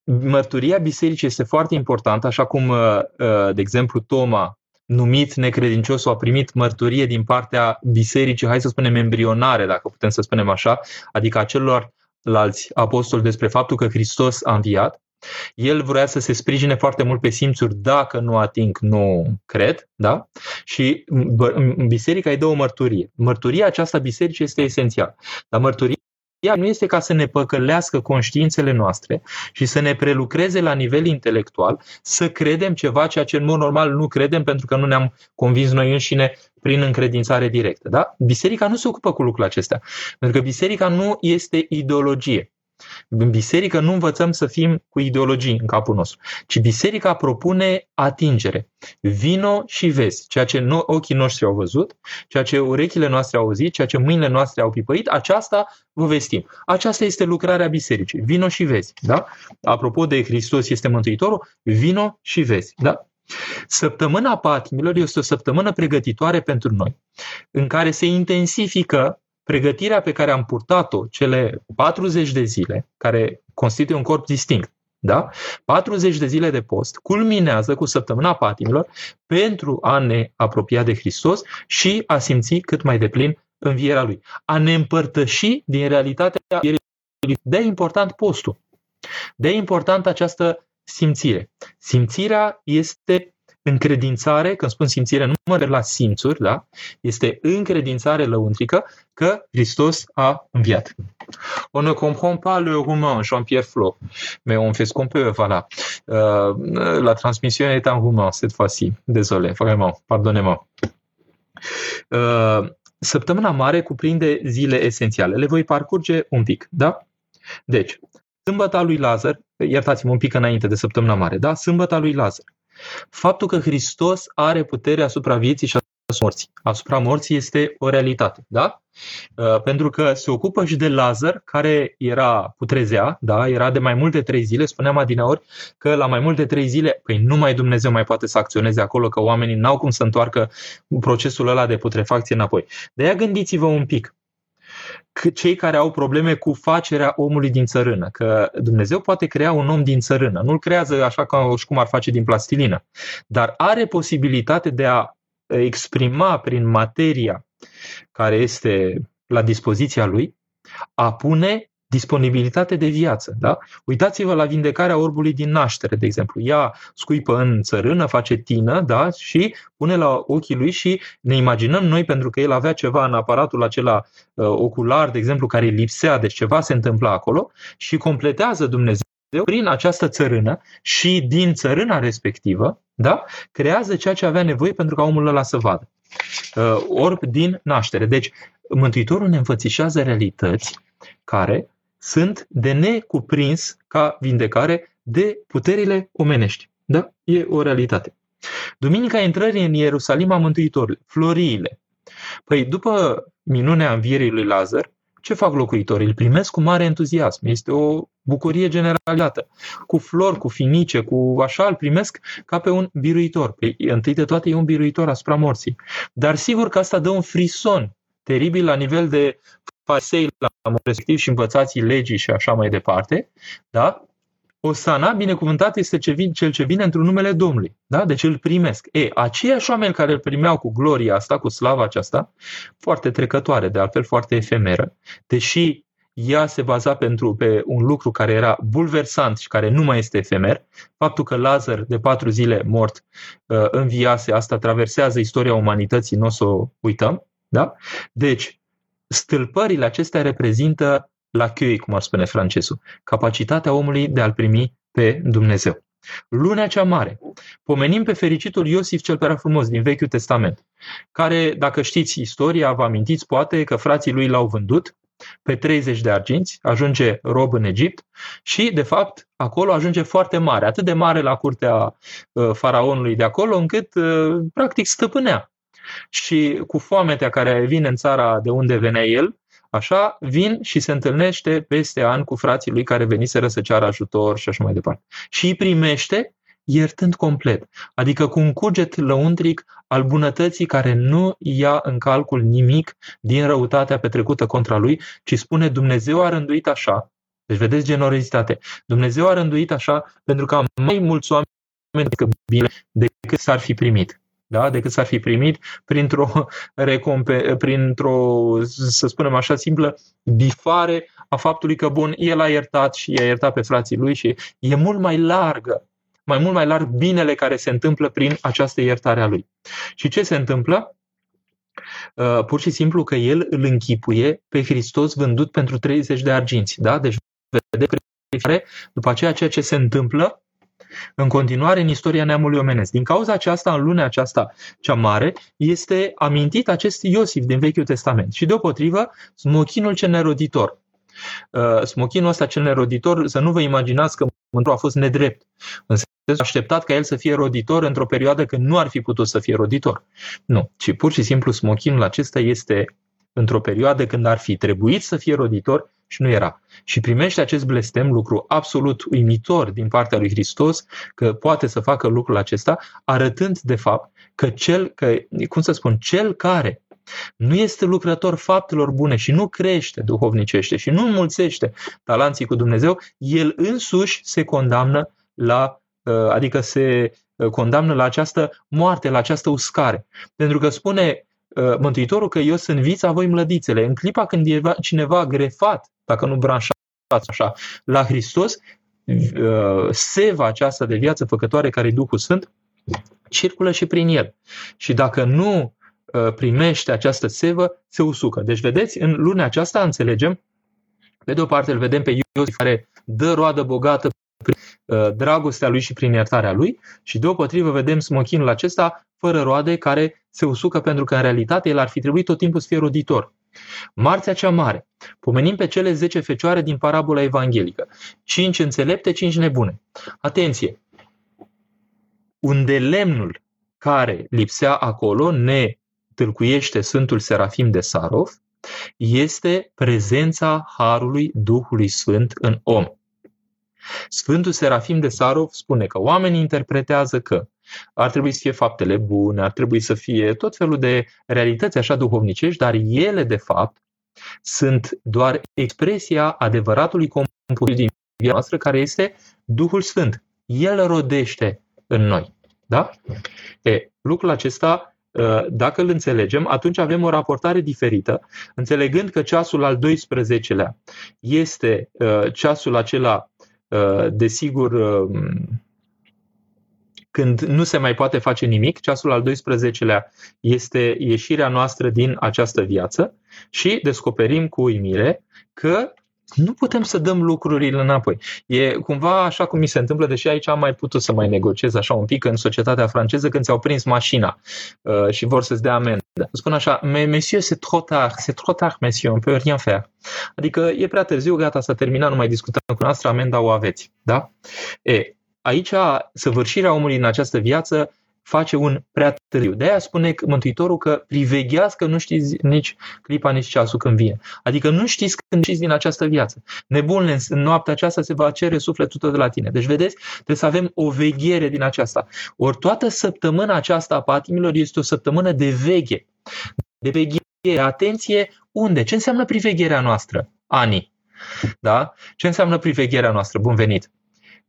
Mărturia bisericii este foarte importantă, așa cum, uh, uh, de exemplu, Toma numit necredincios, a primit mărturie din partea bisericii, hai să spunem embrionare, dacă putem să spunem așa, adică a celor alți apostoli despre faptul că Hristos a înviat. El vrea să se sprijine foarte mult pe simțuri, dacă nu ating, nu cred, da? Și biserica îi dă o mărturie. Mărturia aceasta bisericii este esențială. Dar mărturia ea nu este ca să ne păcălească conștiințele noastre și să ne prelucreze la nivel intelectual, să credem ceva ceea ce în mod normal nu credem pentru că nu ne-am convins noi înșine prin încredințare directă. Da? Biserica nu se ocupă cu lucrurile acestea. Pentru că biserica nu este ideologie. În biserică nu învățăm să fim cu ideologii în capul nostru, ci biserica propune atingere. Vino și vezi ceea ce no- ochii noștri au văzut, ceea ce urechile noastre au auzit, ceea ce mâinile noastre au pipăit, aceasta vă vestim. Aceasta este lucrarea bisericii. Vino și vezi. Da? Apropo de Hristos este Mântuitorul, vino și vezi. Da? Săptămâna patimilor este o săptămână pregătitoare pentru noi, în care se intensifică pregătirea pe care am purtat-o cele 40 de zile, care constituie un corp distinct, da? 40 de zile de post culminează cu săptămâna patimilor pentru a ne apropia de Hristos și a simți cât mai deplin învierea Lui. A ne împărtăși din realitatea învierii Lui. De important postul. De important această simțire. Simțirea este încredințare, când spun simțire, nu mă refer la simțuri, da? este încredințare lăuntrică că Hristos a înviat. On ne comprend pas le roumain, Jean-Pierre Flo, mais on fait ce qu'on peut, voilà. Uh, la transmission est en roumain cette fois-ci. Désolé, vraiment, pardonnez-moi. Uh, săptămâna mare cuprinde zile esențiale. Le voi parcurge un pic, da? Deci, sâmbăta lui Lazar, iertați-mă un pic înainte de săptămâna mare, da? Sâmbăta lui Lazar. Faptul că Hristos are putere asupra vieții și asupra morții. Asupra morții este o realitate, da? Uh, pentru că se ocupă și de Lazar, care era putrezea, da? Era de mai multe trei zile, spuneam adineori că la mai multe trei zile, păi numai Dumnezeu mai poate să acționeze acolo, că oamenii n-au cum să întoarcă procesul ăla de putrefacție înapoi. De aia gândiți-vă un pic, cei care au probleme cu facerea omului din țărână, că Dumnezeu poate crea un om din țărână, nu-l creează așa ca și cum ar face din plastilină, dar are posibilitate de a exprima prin materia care este la dispoziția lui, a pune disponibilitate de viață. Da? Uitați-vă la vindecarea orbului din naștere, de exemplu. Ea scuipă în țărână, face tină da? și pune la ochii lui și ne imaginăm noi, pentru că el avea ceva în aparatul acela uh, ocular, de exemplu, care lipsea, deci ceva se întâmpla acolo și completează Dumnezeu prin această țărână și din țărâna respectivă, da? creează ceea ce avea nevoie pentru ca omul ăla să vadă. Uh, orb din naștere. Deci, Mântuitorul ne înfățișează realități care sunt de necuprins ca vindecare de puterile omenești. Da? E o realitate. Duminica intrării în Ierusalim a Mântuitorului, floriile. Păi după minunea învierii lui Lazar, ce fac locuitorii? Îl primesc cu mare entuziasm. Este o bucurie generalizată. Cu flori, cu finice, cu așa, îl primesc ca pe un biruitor. Păi, întâi de toate e un biruitor asupra morții. Dar sigur că asta dă un frison teribil la nivel de farisei la respectiv și învățații legii și așa mai departe, da? Osana, binecuvântat este cel ce vine într-un numele Domnului. Da? Deci îl primesc. E, aceiași oameni care îl primeau cu gloria asta, cu slava aceasta, foarte trecătoare, de altfel foarte efemeră, deși ea se baza pentru, pe un lucru care era bulversant și care nu mai este efemer, faptul că Lazar, de patru zile mort, uh, înviase, asta traversează istoria umanității, nu o să o uităm. Da? Deci, stâlpările acestea reprezintă la queue, cum ar spune francezul, capacitatea omului de a-L primi pe Dumnezeu. Lunea cea mare. Pomenim pe fericitul Iosif cel prea frumos din Vechiul Testament, care, dacă știți istoria, vă amintiți poate că frații lui l-au vândut pe 30 de arginți, ajunge rob în Egipt și, de fapt, acolo ajunge foarte mare, atât de mare la curtea uh, faraonului de acolo, încât, uh, practic, stăpânea și cu foametea care vine în țara de unde venea el, așa, vin și se întâlnește peste an cu frații lui care veniseră să ceară ajutor și așa mai departe. Și îi primește iertând complet, adică cu un cuget lăuntric al bunătății care nu ia în calcul nimic din răutatea petrecută contra lui, ci spune Dumnezeu a rânduit așa, deci vedeți generozitate, Dumnezeu a rânduit așa pentru ca mai mulți oameni decât bine decât s-ar fi primit da? decât s-ar fi primit printr-o, (laughs) recompe, printr-o, să spunem așa, simplă bifare a faptului că, bun, el a iertat și i-a iertat pe frații lui și e mult mai largă, mai mult mai larg binele care se întâmplă prin această iertare a lui. Și ce se întâmplă? Uh, pur și simplu că el îl închipuie pe Hristos vândut pentru 30 de arginți. Da? Deci vede după aceea ceea ce se întâmplă în continuare în istoria neamului omenesc. Din cauza aceasta, în lunea aceasta cea mare, este amintit acest Iosif din Vechiul Testament și deopotrivă smochinul cel neroditor. uh, smochinul ăsta cel neroditor, să nu vă imaginați că Mântuitorul a fost nedrept. În sensul așteptat ca el să fie roditor într-o perioadă când nu ar fi putut să fie roditor. Nu, ci pur și simplu smochinul acesta este într-o perioadă când ar fi trebuit să fie roditor și nu era. Și primește acest blestem, lucru absolut uimitor din partea lui Hristos, că poate să facă lucrul acesta, arătând de fapt că cel, că, cum să spun, cel care nu este lucrător faptelor bune și nu crește duhovnicește și nu înmulțește talanții cu Dumnezeu, el însuși se condamnă la, uh, adică se uh, condamnă la această moarte, la această uscare. Pentru că spune uh, Mântuitorul că eu sunt vița, voi mlădițele. În clipa când e cineva grefat, dacă nu branșat așa, la Hristos, seva aceasta de viață făcătoare care e Duhul Sfânt, circulă și prin el. Și dacă nu Uh, primește această sevă, se usucă. Deci, vedeți, în lunea aceasta înțelegem, pe de o parte îl vedem pe Iosif care dă roadă bogată prin uh, dragostea lui și prin iertarea lui și deopotrivă vedem smochinul acesta fără roade care se usucă pentru că în realitate el ar fi trebuit tot timpul să fie roditor. Marțea cea mare. Pomenim pe cele 10 fecioare din parabola evanghelică. 5 înțelepte, 5 nebune. Atenție! Unde lemnul care lipsea acolo, ne tâlcuiește Sfântul Serafim de Sarov este prezența Harului Duhului Sfânt în om. Sfântul Serafim de Sarov spune că oamenii interpretează că ar trebui să fie faptele bune, ar trebui să fie tot felul de realități așa duhovnicești, dar ele, de fapt, sunt doar expresia adevăratului component din viața noastră, care este Duhul Sfânt. El rodește în noi. Da? E, lucrul acesta Uh, dacă îl înțelegem, atunci avem o raportare diferită, înțelegând că ceasul al 12-lea este uh, ceasul acela, uh, desigur, când nu se mai poate face nimic, ceasul al 12-lea este ieșirea noastră din această viață și descoperim cu uimire că nu putem să dăm lucrurile înapoi. E cumva așa cum mi se întâmplă, deși aici am mai putut să mai negociez așa un pic în societatea franceză când ți-au prins mașina uh, și vor să-ți dea amendă. Spun așa, mais monsieur, c'est trop tard, c'est trop tard, monsieur, on peut rien faire. Adică e prea târziu, gata, s-a terminat, nu mai discutăm cu noastră, amenda o aveți. Da? E, aici, săvârșirea omului în această viață face un prea târziu. De aia spune Mântuitorul că privegheați că nu știți nici clipa, nici ceasul când vine. Adică nu știți când știți din această viață. Nebunle, în noaptea aceasta se va cere sufletul tău de la tine. Deci, vedeți, trebuie să avem o veghere din aceasta. Ori toată săptămâna aceasta a patimilor este o săptămână de veghe. De veghere. Atenție, unde? Ce înseamnă privegherea noastră? Ani. Da? Ce înseamnă privegherea noastră? Bun venit!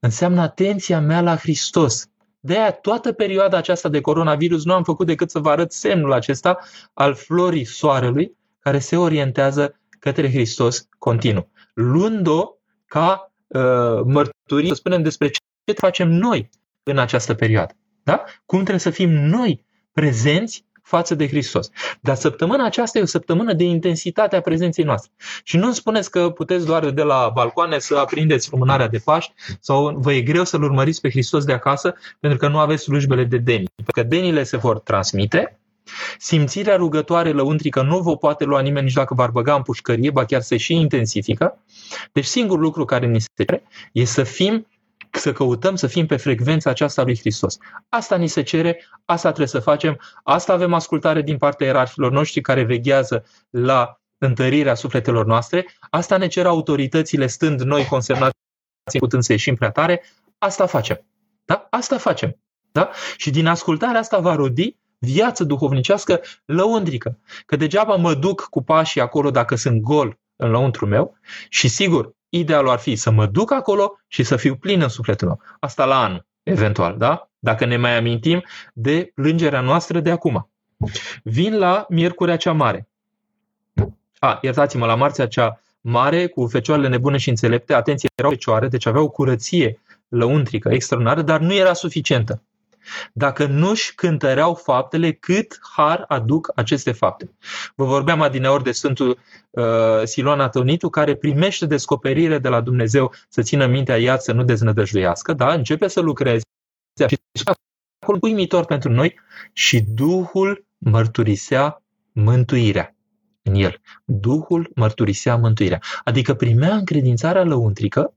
Înseamnă atenția mea la Hristos de aia, toată perioada aceasta de coronavirus nu am făcut decât să vă arăt semnul acesta al florii soarelui care se orientează către Hristos continuu, luând-o ca uh, mărturie, să spunem despre ce facem noi în această perioadă. Da? Cum trebuie să fim noi prezenți față de Hristos. Dar săptămâna aceasta e o săptămână de intensitate a prezenței noastre. Și nu spuneți că puteți doar de la balcoane să aprindeți lumânarea de Paști sau vă e greu să-L urmăriți pe Hristos de acasă pentru că nu aveți slujbele de deni. Pentru că denile se vor transmite, Simțirea rugătoare lăuntrică nu vă poate lua nimeni nici dacă v-ar băga în pușcărie, ba chiar se și intensifică. Deci singurul lucru care ni se cere e să fim să căutăm să fim pe frecvența aceasta lui Hristos. Asta ni se cere, asta trebuie să facem, asta avem ascultare din partea ierarhilor noștri care veghează la întărirea sufletelor noastre, asta ne cer autoritățile stând noi consemnați putând să ieșim prea tare, asta facem. Da? Asta facem. Da? Și din ascultarea asta va rodi viață duhovnicească lăundrică. Că degeaba mă duc cu pașii acolo dacă sunt gol în lăuntru meu și sigur, idealul ar fi să mă duc acolo și să fiu plin în sufletul meu. Asta la anul, eventual, da? Dacă ne mai amintim de plângerea noastră de acum. Vin la Miercurea cea Mare. A, iertați-mă, la Marțea cea Mare, cu fecioarele nebune și înțelepte, atenție, erau fecioare, deci aveau curăție lăuntrică extraordinară, dar nu era suficientă dacă nu-și cântăreau faptele, cât har aduc aceste fapte. Vă vorbeam adineori de Sfântul uh, Siloan Atonitu, care primește descoperire de la Dumnezeu să țină mintea ea să nu deznădăjduiască, da? începe să lucreze și acolo uimitor pentru noi și Duhul mărturisea mântuirea. în el. Duhul mărturisea mântuirea. Adică primea încredințarea lăuntrică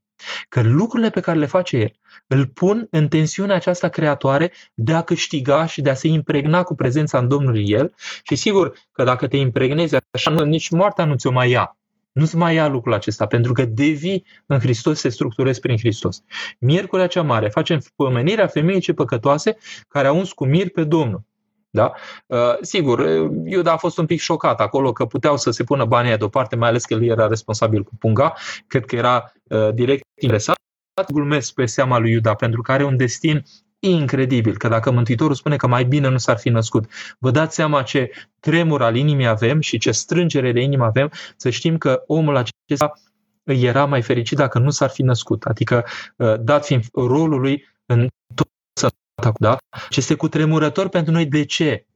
că lucrurile pe care le face el îl pun în tensiunea aceasta creatoare de a câștiga și de a se impregna cu prezența în Domnul el și sigur că dacă te impregnezi așa, nu, nici moartea nu ți-o mai ia. Nu-ți mai ia lucrul acesta, pentru că devii în Hristos, se structurezi prin Hristos. Miercurea cea mare, facem pomenirea femeii ce păcătoase care au uns cu mir pe Domnul. Da? Uh, sigur, Iuda a fost un pic șocat acolo că puteau să se pună banii aia deoparte, mai ales că el era responsabil cu punga. Cred că era uh, direct interesat. Glumesc pe seama lui Iuda pentru că are un destin incredibil, că dacă Mântuitorul spune că mai bine nu s-ar fi născut, vă dați seama ce tremur al inimii avem și ce strângere de inimă avem, să știm că omul acesta era mai fericit dacă nu s-ar fi născut. Adică, uh, dat fiind rolul lui în tot da? Și este cutremurător pentru noi. De ce?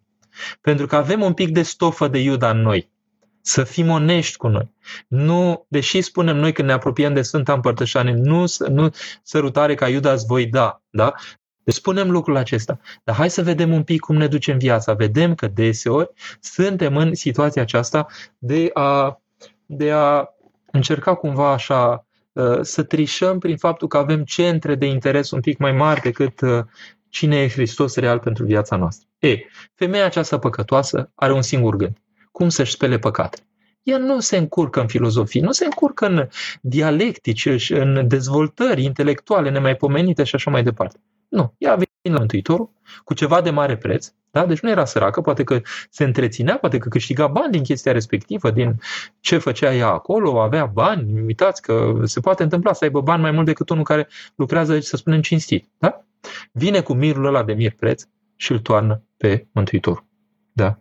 Pentru că avem un pic de stofă de Iuda în noi. Să fim onești cu noi. Nu, deși spunem noi când ne apropiem de Sfânta Împărtășanie, nu, nu sărutare ca Iuda îți voi da, da? Deci spunem lucrul acesta. Dar hai să vedem un pic cum ne ducem viața. Vedem că deseori suntem în situația aceasta de a, de a încerca cumva așa uh, să trișăm prin faptul că avem centre de interes un pic mai mari decât uh, cine e Hristos real pentru viața noastră. E, femeia aceasta păcătoasă are un singur gând. Cum să-și spele păcatele? Ea nu se încurcă în filozofie, nu se încurcă în dialectici, în dezvoltări intelectuale nemaipomenite și așa mai departe. Nu, ea a venit la Mântuitorul cu ceva de mare preț, da? deci nu era săracă, poate că se întreținea, poate că câștiga bani din chestia respectivă, din ce făcea ea acolo, avea bani, uitați că se poate întâmpla să aibă bani mai mult decât unul care lucrează, să spunem, cinstit. Da? Vine cu mirul ăla de mir preț și îl toarnă pe Mântuitor. Da?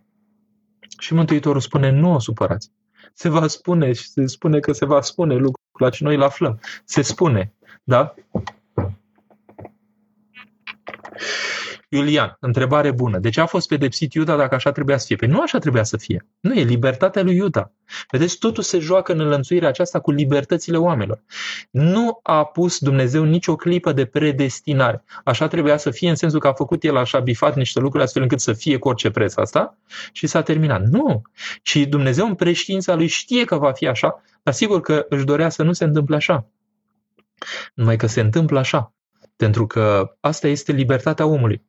Și Mântuitorul spune, nu o supărați. Se va spune și se spune că se va spune lucrul la ce noi îl aflăm. Se spune, da? Iulian, întrebare bună. De ce a fost pedepsit Iuda dacă așa trebuia să fie? Păi nu așa trebuia să fie. Nu, e libertatea lui Iuda. Vedeți, totul se joacă în înlănțuirea aceasta cu libertățile oamenilor. Nu a pus Dumnezeu nicio clipă de predestinare. Așa trebuia să fie în sensul că a făcut el așa bifat niște lucruri astfel încât să fie cu orice preț asta și s-a terminat. Nu. Și Dumnezeu în preștiința lui știe că va fi așa, dar sigur că își dorea să nu se întâmple așa. Numai că se întâmplă așa. Pentru că asta este libertatea omului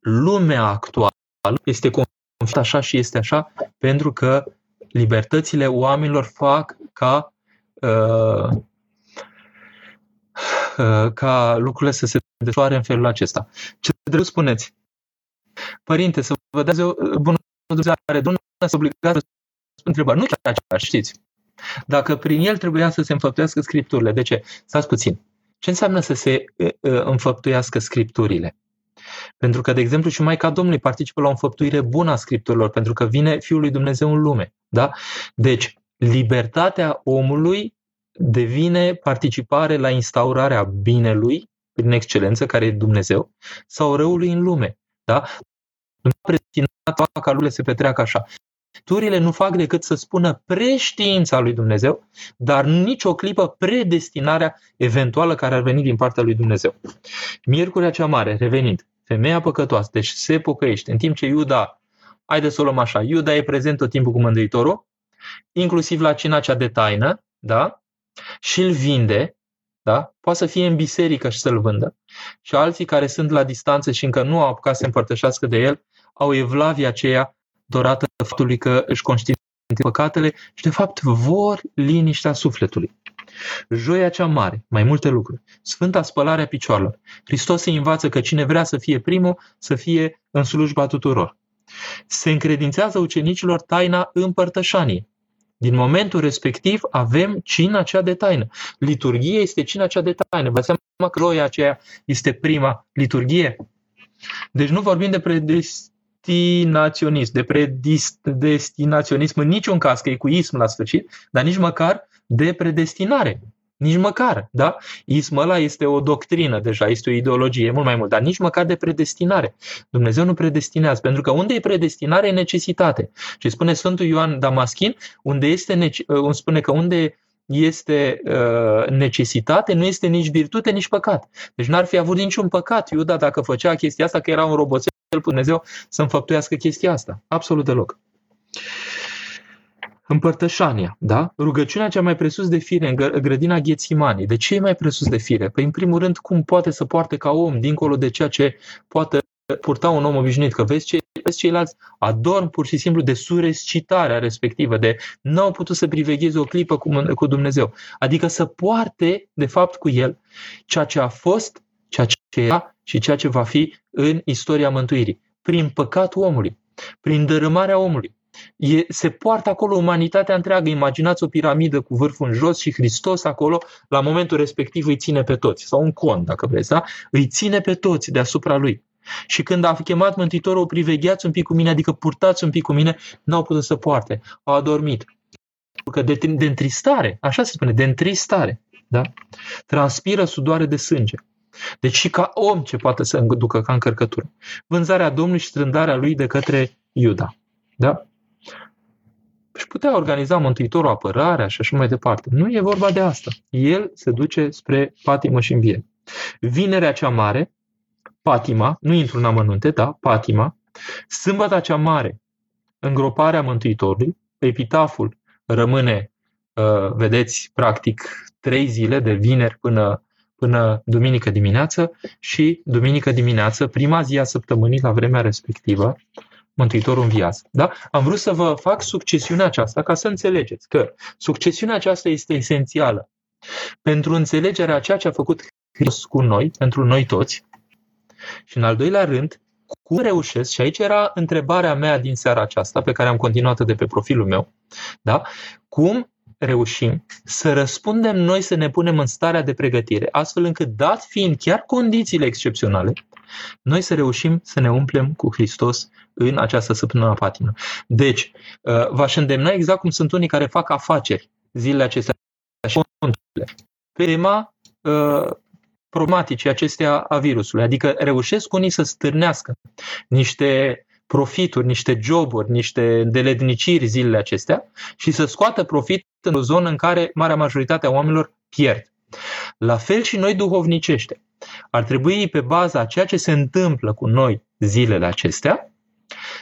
lumea actuală este confiscată așa și este așa pentru că libertățile oamenilor fac ca uh, uh, ca lucrurile să se desfășoare în felul acesta. Ce drept spuneți? Părinte, să vă dați o bună Dumnezeu, Domnul să obligat să întrebare. Nu chiar aceea, știți. Dacă prin el trebuia să se înfăptuiască scripturile, de ce? Stați puțin. Ce înseamnă să se uh, uh, înfăptuiască scripturile? Pentru că, de exemplu, și Maica Domnului participă la o înfăptuire bună a Scripturilor, pentru că vine Fiul lui Dumnezeu în lume. Da? Deci, libertatea omului devine participare la instaurarea binelui, prin excelență, care e Dumnezeu, sau răului în lume. Da? Nu a predestinat ca lucrurile se petreacă așa. Turile nu fac decât să spună preștiința lui Dumnezeu, dar nicio clipă predestinarea eventuală care ar veni din partea lui Dumnezeu. Miercurea cea mare, revenind, femeia păcătoasă, deci se pocăiește, în timp ce Iuda, haideți să o luăm așa, Iuda e prezent tot timpul cu Mântuitorul, inclusiv la cina cea de taină, da? și îl vinde, da? poate să fie în biserică și să-l vândă. Și alții care sunt la distanță și încă nu au apucat să împărtășească de el, au evlavia aceea dorată faptului că își conștientă păcatele și de fapt vor liniștea sufletului. Joia cea mare, mai multe lucruri. Sfânta spălare a picioarelor. Hristos se învață că cine vrea să fie primul, să fie în slujba tuturor. Se încredințează ucenicilor taina împărtășanie. Din momentul respectiv avem cina cea de taină. Liturghie este cina cea de taină. Vă seama că joia aceea este prima liturghie? Deci nu vorbim de predestinaționism, de predestinaționism în niciun caz, că e cu ism la sfârșit, dar nici măcar de predestinare. Nici măcar, da? Ismul ăla este o doctrină deja, este o ideologie, mult mai mult, dar nici măcar de predestinare. Dumnezeu nu predestinează, pentru că unde e predestinare e necesitate. Și spune Sfântul Ioan Damaschin, unde este, nece- uh, spune că unde este uh, necesitate, nu este nici virtute, nici păcat. Deci n-ar fi avut niciun păcat Iuda dacă făcea chestia asta, că era un roboțel, Dumnezeu să înfăptuiască chestia asta. Absolut deloc. Împărtășania, da? Rugăciunea cea mai presus de fire în grădina Ghețimanii. De ce e mai presus de fire? Păi, în primul rând, cum poate să poarte ca om, dincolo de ceea ce poate purta un om obișnuit, că vezi, ce, vezi ceilalți adorm pur și simplu de surescitarea respectivă, de nu au putut să privegheze o clipă cu, cu Dumnezeu. Adică să poarte, de fapt, cu el ceea ce a fost, ceea ce era și ceea ce va fi în istoria mântuirii. Prin păcatul omului, prin dărâmarea omului. E, se poartă acolo umanitatea întreagă. Imaginați o piramidă cu vârful în jos și Hristos acolo, la momentul respectiv, îi ține pe toți. Sau un con, dacă vreți, da? Îi ține pe toți deasupra lui. Și când a chemat Mântuitorul, privegheați un pic cu mine, adică purtați un pic cu mine, n-au putut să poarte. Au adormit. Că de, de întristare, așa se spune, de întristare, da? Transpiră sudoare de sânge. Deci și ca om ce poate să ducă ca încărcătură. Vânzarea Domnului și strândarea lui de către Iuda. Da? Și putea organiza Mântuitorul apărarea și așa mai departe. Nu e vorba de asta. El se duce spre patimă și înviere. Vinerea cea mare patima, nu intru în amănunte, da, patima, sâmbăta cea mare, îngroparea Mântuitorului, epitaful rămâne, uh, vedeți, practic, trei zile, de vineri până, până duminică dimineață și duminică dimineață, prima zi a săptămânii, la vremea respectivă, Mântuitorul înviază. Da? Am vrut să vă fac succesiunea aceasta ca să înțelegeți că succesiunea aceasta este esențială pentru înțelegerea a ceea ce a făcut Hristos cu noi, pentru noi toți, și în al doilea rând, cum reușesc, și aici era întrebarea mea din seara aceasta, pe care am continuat de pe profilul meu, da? cum reușim să răspundem noi să ne punem în starea de pregătire, astfel încât, dat fiind chiar condițiile excepționale, noi să reușim să ne umplem cu Hristos în această săptămână patimă. Deci, uh, v-aș îndemna exact cum sunt unii care fac afaceri zilele acestea și pe tema uh, problematice acestea a virusului. Adică reușesc unii să stârnească niște profituri, niște joburi, niște deledniciri zilele acestea și să scoată profit în o zonă în care marea majoritate a oamenilor pierd. La fel și noi duhovnicește. Ar trebui pe baza a ceea ce se întâmplă cu noi zilele acestea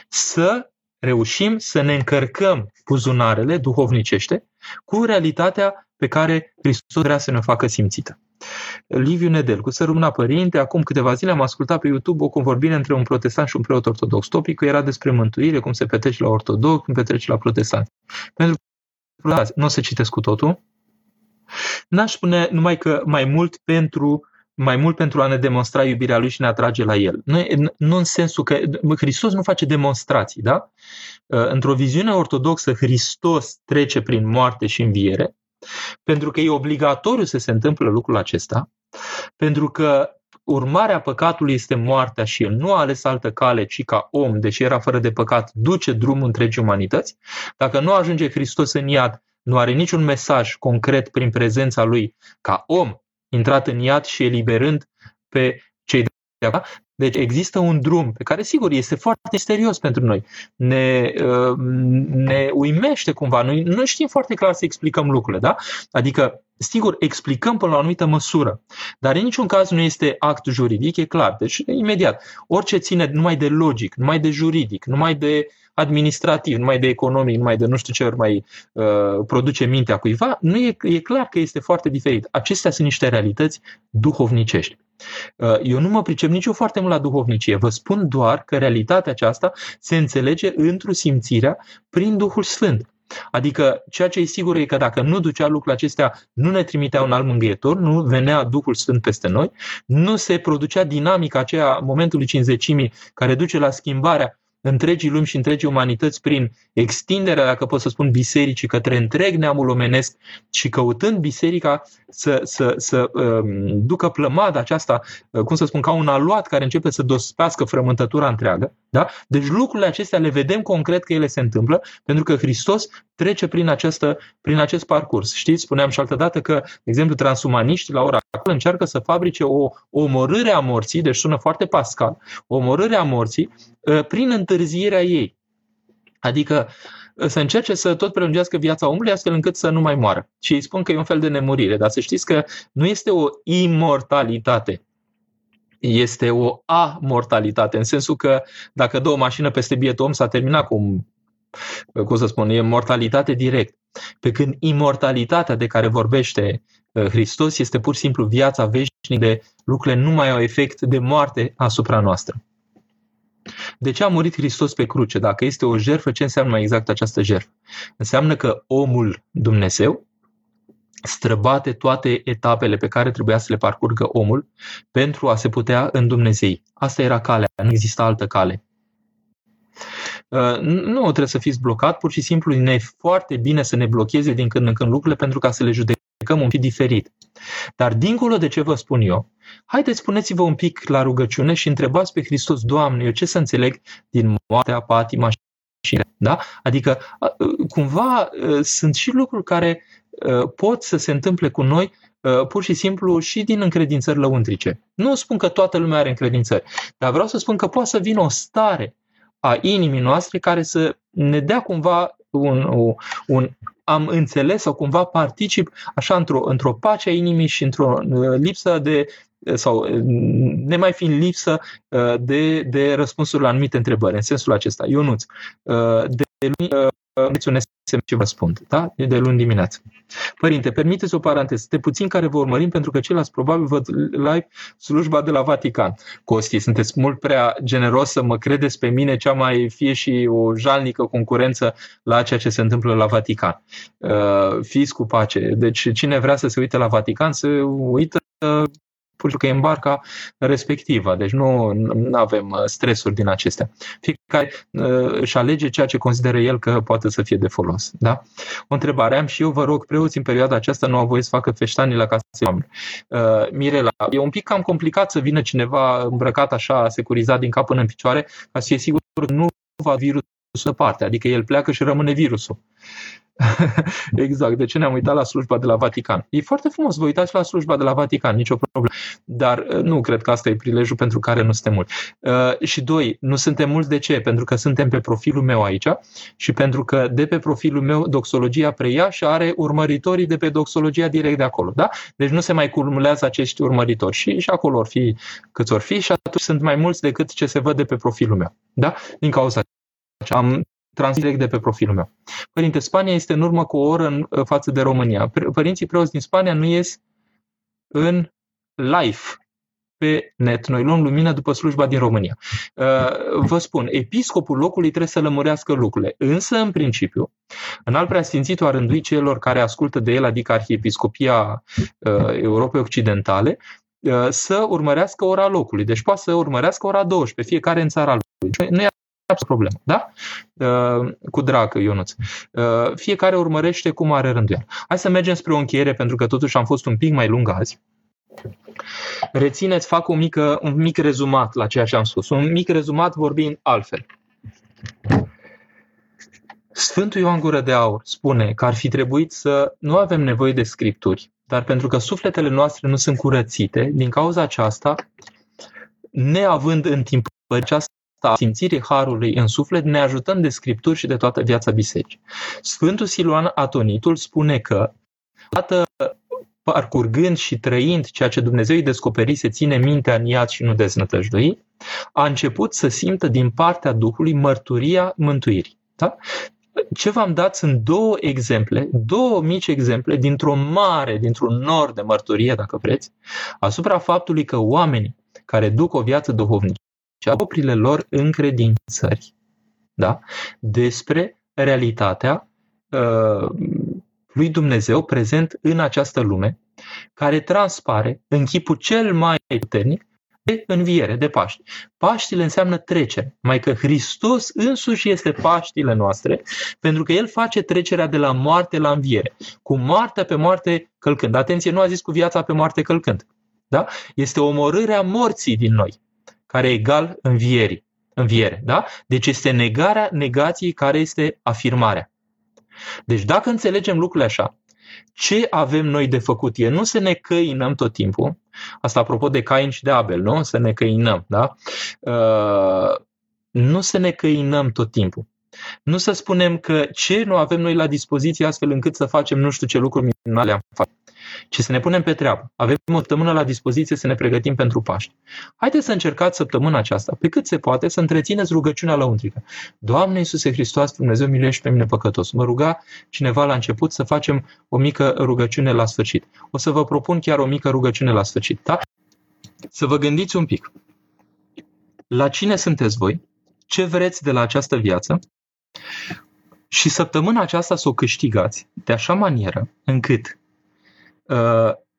să reușim să ne încărcăm buzunarele duhovnicește cu realitatea pe care Hristos vrea să ne facă simțită. Liviu Nedelcu, să rămână părinte, acum câteva zile am ascultat pe YouTube o convorbire între un protestant și un preot ortodox. Topicul era despre mântuire, cum se petrece la ortodox, cum petrece la protestant. Pentru că nu o să citesc cu totul. N-aș spune numai că mai mult pentru mai mult pentru a ne demonstra iubirea lui și ne atrage la el. Nu, nu în sensul că Hristos nu face demonstrații, da? Într-o viziune ortodoxă, Hristos trece prin moarte și înviere, pentru că e obligatoriu să se întâmple lucrul acesta, pentru că urmarea păcatului este moartea și el nu a ales altă cale, ci ca om, deși era fără de păcat, duce drumul întregii umanități. Dacă nu ajunge Hristos în iad, nu are niciun mesaj concret prin prezența lui ca om intrat în iad și eliberând pe cei de acolo, deci există un drum pe care, sigur, este foarte misterios pentru noi. Ne, uh, ne uimește cumva. Noi nu știm foarte clar să explicăm lucrurile, da? Adică, sigur, explicăm până la o anumită măsură, dar în niciun caz nu este act juridic, e clar. Deci, imediat, orice ține numai de logic, numai de juridic, numai de administrativ, numai de economic, numai de nu știu ce ori mai uh, produce mintea cuiva, nu e, e clar că este foarte diferit. Acestea sunt niște realități duhovnicești. Uh, eu nu mă pricep nici eu foarte mult la duhovnicie. Vă spun doar că realitatea aceasta se înțelege într-o simțirea prin Duhul Sfânt. Adică ceea ce e sigur e că dacă nu ducea lucrurile acestea, nu ne trimitea un alt mângâietor, nu venea Duhul Sfânt peste noi, nu se producea dinamica aceea momentului cinzecimii care duce la schimbarea întregii lumi și întregii umanități prin extinderea, dacă pot să spun, bisericii către întreg neamul omenesc și căutând biserica să, să, să um, ducă plămada aceasta, uh, cum să spun, ca un aluat care începe să dospească frământătura întreagă. Da? Deci lucrurile acestea le vedem concret că ele se întâmplă, pentru că Hristos trece prin, această, prin acest parcurs. Știți, spuneam și altă dată că, de exemplu, transumaniști la ora actuală încearcă să fabrice o omorâre a morții, deci sună foarte pascal, o omorâre a morții uh, prin întârzierea ei. Adică uh, să încerce să tot prelungească viața omului astfel încât să nu mai moară. Și îi spun că e un fel de nemurire, dar să știți că nu este o imortalitate este o amortalitate, în sensul că dacă dă o mașină peste bietul om, s-a terminat cum cum să spun, e mortalitate direct. Pe când imortalitatea de care vorbește uh, Hristos este pur și simplu viața veșnică de lucrurile nu mai au efect de moarte asupra noastră. De ce a murit Hristos pe cruce? Dacă este o jertfă, ce înseamnă mai exact această jertfă? Înseamnă că omul Dumnezeu străbate toate etapele pe care trebuia să le parcurgă omul pentru a se putea în Dumnezei. Asta era calea, nu exista altă cale. Uh, nu trebuie să fiți blocat, pur și simplu ne e foarte bine să ne blocheze din când în când lucrurile pentru ca să le judecăm un pic diferit. Dar dincolo de ce vă spun eu, haideți spuneți-vă un pic la rugăciune și întrebați pe Hristos, Doamne, eu ce să înțeleg din moartea, patima și da? Adică uh, cumva uh, sunt și lucruri care pot să se întâmple cu noi pur și simplu și din încredințări lăuntrice. Nu spun că toată lumea are încredințări, dar vreau să spun că poate să vină o stare a inimii noastre care să ne dea cumva un, un, un am înțeles sau cumva particip așa într-o, într-o pace a inimii și într-o uh, lipsă de sau uh, nemai fiind lipsă uh, de, de răspunsuri la anumite întrebări, în sensul acesta. Ionuț, de un SMS ce vă răspund, da? E de luni dimineață. Părinte, permiteți o paranteză. Este puțin care vă urmărim pentru că ceilalți probabil văd live slujba de la Vatican. Costi, sunteți mult prea generos să mă credeți pe mine cea mai fie și o jalnică concurență la ceea ce se întâmplă la Vatican. Uh, fiți cu pace. Deci cine vrea să se uite la Vatican, se uită pur și simplu că e în barca respectivă. Deci nu avem uh, stresuri din acestea. Fiecare uh, își alege ceea ce consideră el că poate să fie de folos. Da? O întrebare am și eu, vă rog, preoți în perioada aceasta nu au voie să facă feștanii la casa oamenilor. Uh, Mirela, e un pic cam complicat să vină cineva îmbrăcat așa, securizat din cap până în picioare, ca să fie sigur că nu va virusul parte, adică el pleacă și rămâne virusul. (laughs) exact. De ce ne-am uitat la slujba de la Vatican? E foarte frumos, vă uitați la slujba de la Vatican, nicio problemă. Dar uh, nu cred că asta e prilejul pentru care nu suntem mulți. Uh, și doi, nu suntem mulți de ce? Pentru că suntem pe profilul meu aici și pentru că de pe profilul meu doxologia preia și are urmăritorii de pe doxologia direct de acolo. Da? Deci nu se mai cumulează acești urmăritori și, și acolo or fi câți or fi și atunci sunt mai mulți decât ce se văd de pe profilul meu. Da? Din cauza am transmis direct de pe profilul meu. Părinte, Spania este în urmă cu o oră în față de România. Părinții preoți din Spania nu ies în live pe net. Noi luăm lumină după slujba din România. Uh, vă spun, episcopul locului trebuie să lămurească lucrurile. Însă, în principiu, în al preasfințitul a rândui celor care ascultă de el, adică Arhiepiscopia uh, Europei Occidentale, uh, să urmărească ora locului. Deci poate să urmărească ora 12, fiecare în țara lui. Nu e problemă, da? Uh, cu drag, Ionuț. Uh, fiecare urmărește cum are rândul el. Hai să mergem spre o încheiere, pentru că totuși am fost un pic mai lung azi. Rețineți, fac o mică, un mic rezumat la ceea ce am spus. Un mic rezumat vorbind altfel. Sfântul Ioan Gură de Aur spune că ar fi trebuit să nu avem nevoie de scripturi, dar pentru că sufletele noastre nu sunt curățite, din cauza aceasta, neavând în timp aceasta a simțirii Harului în suflet, ne ajutăm de Scripturi și de toată viața bisericii. Sfântul Siluan Atonitul spune că, dată parcurgând și trăind ceea ce Dumnezeu îi descoperi, se ține mintea în iad și nu deznătăjdui, a început să simtă din partea Duhului mărturia mântuirii. Da? Ce v-am dat sunt două exemple, două mici exemple dintr-o mare, dintr-un nor de mărturie, dacă vreți, asupra faptului că oamenii care duc o viață duhovnică și propriile lor încredințări da? despre realitatea uh, lui Dumnezeu prezent în această lume, care transpare în chipul cel mai puternic de înviere, de Paști. Paștile înseamnă trecere, mai că Hristos însuși este Paștile noastre, pentru că El face trecerea de la moarte la înviere, cu moartea pe moarte călcând. Atenție, nu a zis cu viața pe moarte călcând. Da? Este omorârea morții din noi care e egal învierii. Înviere, da? Deci este negarea negației care este afirmarea. Deci dacă înțelegem lucrurile așa, ce avem noi de făcut e nu să ne căinăm tot timpul, asta apropo de Cain și de Abel, nu? Să ne căinăm, da? Uh, nu să ne căinăm tot timpul. Nu să spunem că ce nu avem noi la dispoziție astfel încât să facem nu știu ce lucruri minunale am făcut ci să ne punem pe treabă. Avem o săptămână la dispoziție să ne pregătim pentru Paști. Haideți să încercați săptămâna aceasta, pe cât se poate, să întrețineți rugăciunea la untrică. Doamne Iisuse Hristos, Dumnezeu miluiește pe mine păcătos. Mă ruga cineva la început să facem o mică rugăciune la sfârșit. O să vă propun chiar o mică rugăciune la sfârșit, da? Să vă gândiți un pic. La cine sunteți voi? Ce vreți de la această viață? Și săptămâna aceasta să o câștigați de așa manieră încât uh,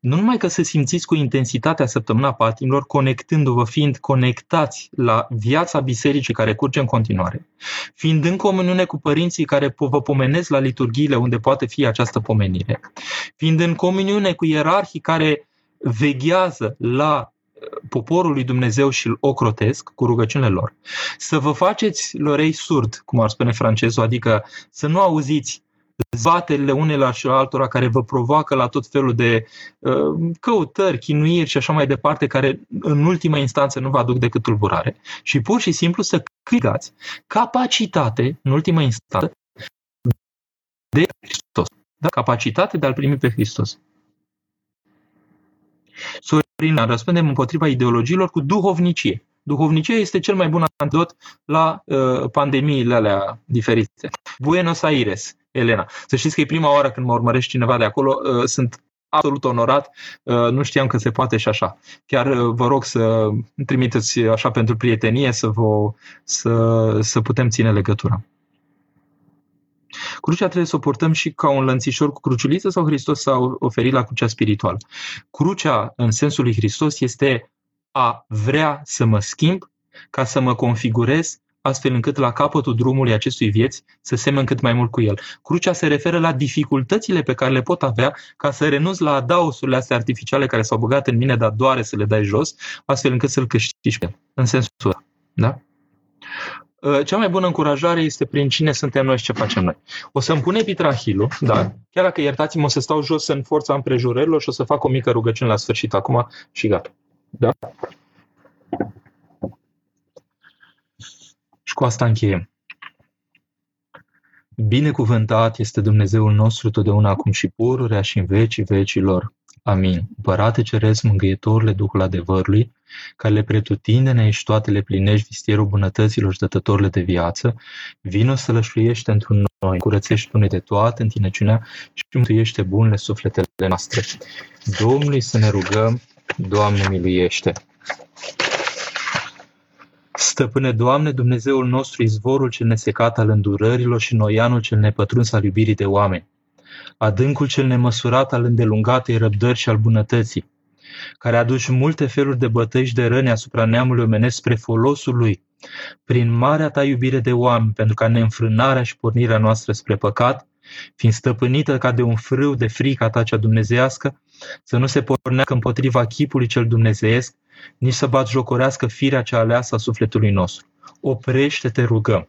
nu numai că să simțiți cu intensitatea săptămâna patimilor, conectându-vă, fiind conectați la viața bisericii care curge în continuare, fiind în comuniune cu părinții care vă pomenesc la liturghiile unde poate fi această pomenire, fiind în comuniune cu ierarhii care veghează la poporul lui Dumnezeu și îl ocrotesc cu rugăciunile lor, să vă faceți lorei surd, cum ar spune francezul, adică să nu auziți zbaterile unele și altora care vă provoacă la tot felul de uh, căutări, chinuiri și așa mai departe, care în ultima instanță nu vă aduc decât tulburare. Și pur și simplu să câștigați capacitate, în ultima instanță, de Hristos. Da? Capacitate de a-L primi pe Hristos. Sorin, răspundem împotriva ideologiilor cu duhovnicie. Duhovnicia este cel mai bun antidot la uh, pandemiile alea diferite. Buenos Aires, Elena. Să știți că e prima oară când mă urmărești cineva de acolo, uh, sunt absolut onorat, uh, nu știam că se poate și așa. Chiar uh, vă rog să trimiteți așa pentru prietenie să, vă, să, să putem ține legătura. Crucea trebuie să o portăm și ca un lănțișor cu cruciuliță sau Hristos s-a oferit la crucea spirituală. Crucea, în sensul lui Hristos, este a vrea să mă schimb ca să mă configurez astfel încât la capătul drumului acestui vieți să semăn cât mai mult cu el. Crucea se referă la dificultățile pe care le pot avea ca să renunț la adausurile astea artificiale care s-au băgat în mine, dar doare să le dai jos, astfel încât să-l câștigi pe el, în sensul ăsta. Da? Uh, cea mai bună încurajare este prin cine suntem noi și ce facem noi. O să-mi pun epitrahilul, da? chiar dacă iertați-mă, o să stau jos în forța împrejurărilor și o să fac o mică rugăciune la sfârșit acum și gata. Da? Și cu asta încheiem. Binecuvântat este Dumnezeul nostru totdeauna acum și pururea și în vecii vecilor. Amin. Părate Ceresc, mângâietorule Duhul adevărului, care le pretutindene și toate le plinești vistierul bunătăților și dătătorile de viață, vino să lășluiește într noi, curățește unei de toată întinăciunea și mântuiește bunele sufletele noastre. Domnului să ne rugăm, Doamne miluiește! Stăpâne Doamne, Dumnezeul nostru, izvorul cel nesecat al îndurărilor și noianul cel nepătruns al iubirii de oameni, adâncul cel nemăsurat al îndelungatei răbdări și al bunătății, care a adus multe feluri de bătăși și de răni asupra neamului omenesc spre folosul lui, prin marea ta iubire de oameni, pentru ca neînfrânarea și pornirea noastră spre păcat, fiind stăpânită ca de un frâu de frica ta cea dumnezească, să nu se pornească împotriva chipului cel dumnezeiesc, nici să bat jocorească firea cea aleasă a sufletului nostru. Oprește-te, rugăm.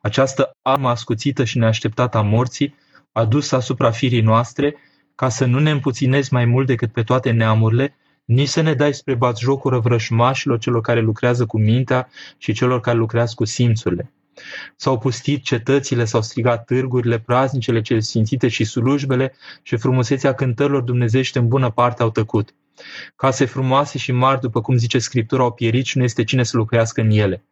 Această armă ascuțită și neașteptată a morții, adusă asupra firii noastre, ca să nu ne împuținezi mai mult decât pe toate neamurile, nici să ne dai spre jocură vrășmașilor celor care lucrează cu mintea și celor care lucrează cu simțurile. S-au pustit cetățile, s-au strigat târgurile, praznicele cele sfințite și slujbele și frumusețea cântărilor dumnezește în bună parte au tăcut. Case frumoase și mari, după cum zice Scriptura, au pierit și nu este cine să locuiască în ele.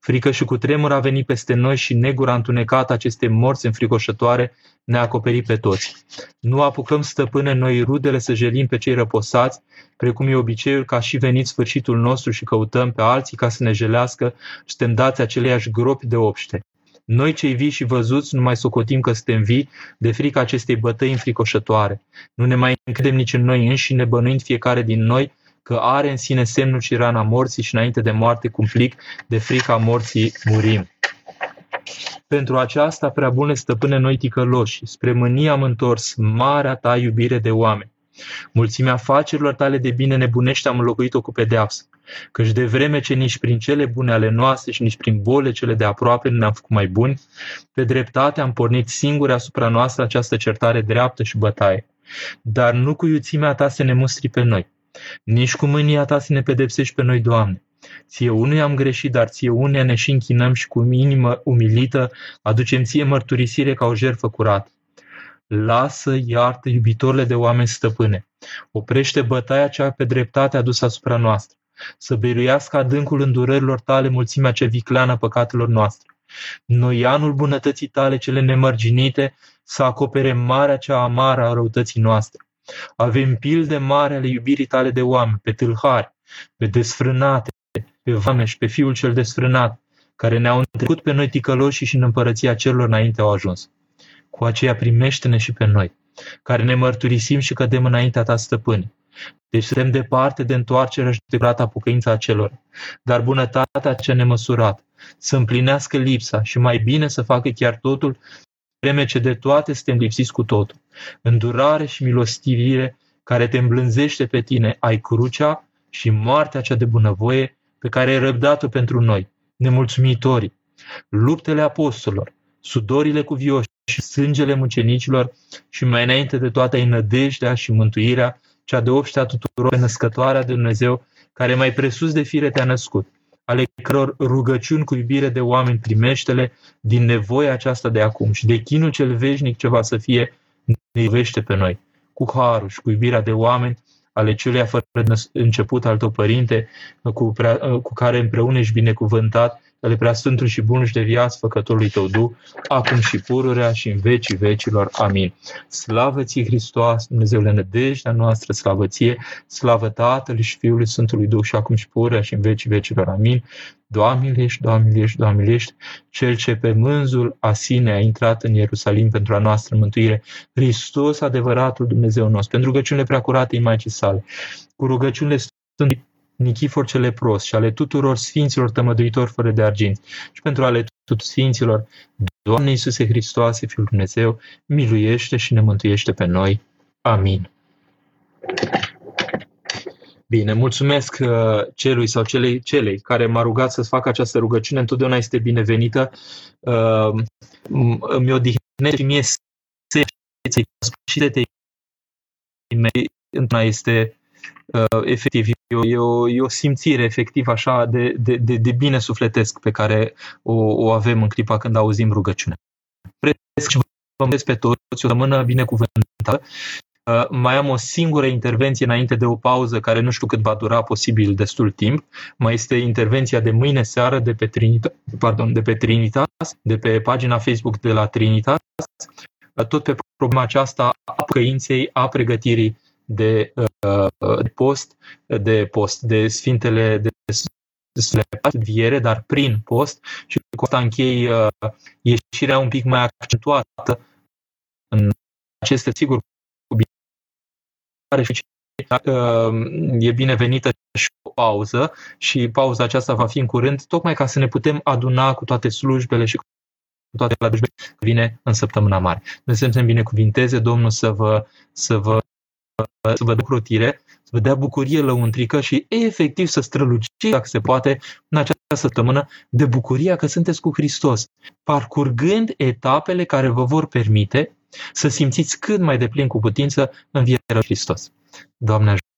Frică și cu tremur a venit peste noi și negura întunecat aceste morți înfricoșătoare ne-a acoperit pe toți. Nu apucăm stăpâne noi rudele să jelim pe cei răposați, precum e obiceiul ca și venit sfârșitul nostru și căutăm pe alții ca să ne jelească și suntem dați aceleiași gropi de obște. Noi cei vii și văzuți nu mai socotim că suntem vii de frica acestei bătăi înfricoșătoare. Nu ne mai încredem nici în noi înșine, bănuind fiecare din noi că are în sine semnul și rana morții și înainte de moarte cumplic de frica morții murim. Pentru aceasta, prea bune stăpâne noi ticăloși, spre mânia am întors marea ta iubire de oameni. Mulțimea facerilor tale de bine nebunește am înlocuit-o cu pedeapsă. Căci de vreme ce nici prin cele bune ale noastre și nici prin bole cele de aproape nu ne-am făcut mai buni, pe dreptate am pornit singuri asupra noastră această certare dreaptă și bătaie. Dar nu cu iuțimea ta să ne mustri pe noi, nici cu mânia ta să ne pedepsești pe noi, Doamne. Ție unui am greșit, dar ție unei ne și închinăm și cu inimă umilită aducem ție mărturisire ca o jertfă curată. Lasă, iartă, iubitorile de oameni stăpâne. Oprește bătaia cea pe dreptate adusă asupra noastră. Să biruiască adâncul îndurărilor tale mulțimea ce vicleană păcatelor noastre. Noi anul bunătății tale cele nemărginite să acopere marea cea amară a răutății noastre. Avem pilde mari ale iubirii tale de oameni, pe tâlhari, pe desfrânate, pe vame și pe fiul cel desfrânat, care ne-au întrecut pe noi ticăloși și în împărăția celor înainte au ajuns. Cu aceea primește-ne și pe noi, care ne mărturisim și cădem înaintea ta stăpâni. Deci suntem departe de întoarcerea și de curata pocăința celor, dar bunătatea cea nemăsurată, să împlinească lipsa și mai bine să facă chiar totul, vreme ce de toate suntem lipsiți cu totul. Îndurare și milostivire care te îmblânzește pe tine, ai crucea și moartea cea de bunăvoie pe care ai răbdat-o pentru noi, nemulțumitorii, luptele apostolilor, sudorile cuvioși și sângele mucenicilor și mai înainte de toate ai nădejdea și mântuirea, cea de obștea tuturor născătoarea de Dumnezeu, care mai presus de fire te-a născut, ale căror rugăciuni cu iubire de oameni primește-le din nevoia aceasta de acum și de chinul cel veșnic ce va să fie ne iubește pe noi, cu harul și cu iubirea de oameni, ale celui fără început al tău părinte, cu, prea, cu care împreună ești binecuvântat ale preasfântul și bunul și de viață făcătorului tău du, acum și pururea și în vecii vecilor. Amin. Slavă ție, Hristos, Dumnezeule nădejdea noastră, slavă ție, slavă Tatălui și Fiului Sfântului Duh și acum și pururea și în vecii vecilor. Amin. Doamne ești, Doamne ești, Doamne ești, Cel ce pe mânzul a sine a intrat în Ierusalim pentru a noastră mântuire, Hristos, adevăratul Dumnezeu nostru, pentru rugăciunile preacurate în Maicii sale, cu rugăciunile Sfântului Nichifor cel lepros și ale tuturor sfinților tămăduitori fără de argint și pentru ale tuturor sfinților, Doamne Iisuse Hristoase, Fiul Dumnezeu, miluiește și ne mântuiește pe noi. Amin. Bine, mulțumesc uh, celui sau celei, celei care m-a rugat să fac această rugăciune. Întotdeauna este binevenită. Uh, îmi odihnește și mie și de te mei este uh, efectiv, e o, e, o, e o simțire efectiv așa de, de, de, de bine sufletesc pe care o, o avem în clipa când auzim rugăciunea. Presc și vă pe toți o săptămână binecuvântată. Uh, mai am o singură intervenție înainte de o pauză care nu știu cât va dura, posibil destul timp. Mai este intervenția de mâine seară de pe, Trinita, pardon, de pe Trinitas, de pe pagina Facebook de la Trinitas, uh, tot pe problema aceasta a căinței, a pregătirii de, uh, de post, de post, de Sfintele de viere, dar prin post și cu asta închei uh, ieșirea un pic mai accentuată în aceste, sigur, cu și uh, e binevenită și o pauză și pauza aceasta va fi în curând, tocmai ca să ne putem aduna cu toate slujbele și cu toate la vine în săptămâna mare. Dumnezeu să binecuvinteze, Domnul să vă, să vă să vă dea crotire, să vă dea bucurie lăuntrică și efectiv să străluciți, dacă se poate, în această săptămână de bucuria că sunteți cu Hristos, parcurgând etapele care vă vor permite să simțiți cât mai deplin cu putință în viața Hristos. Doamne ajută!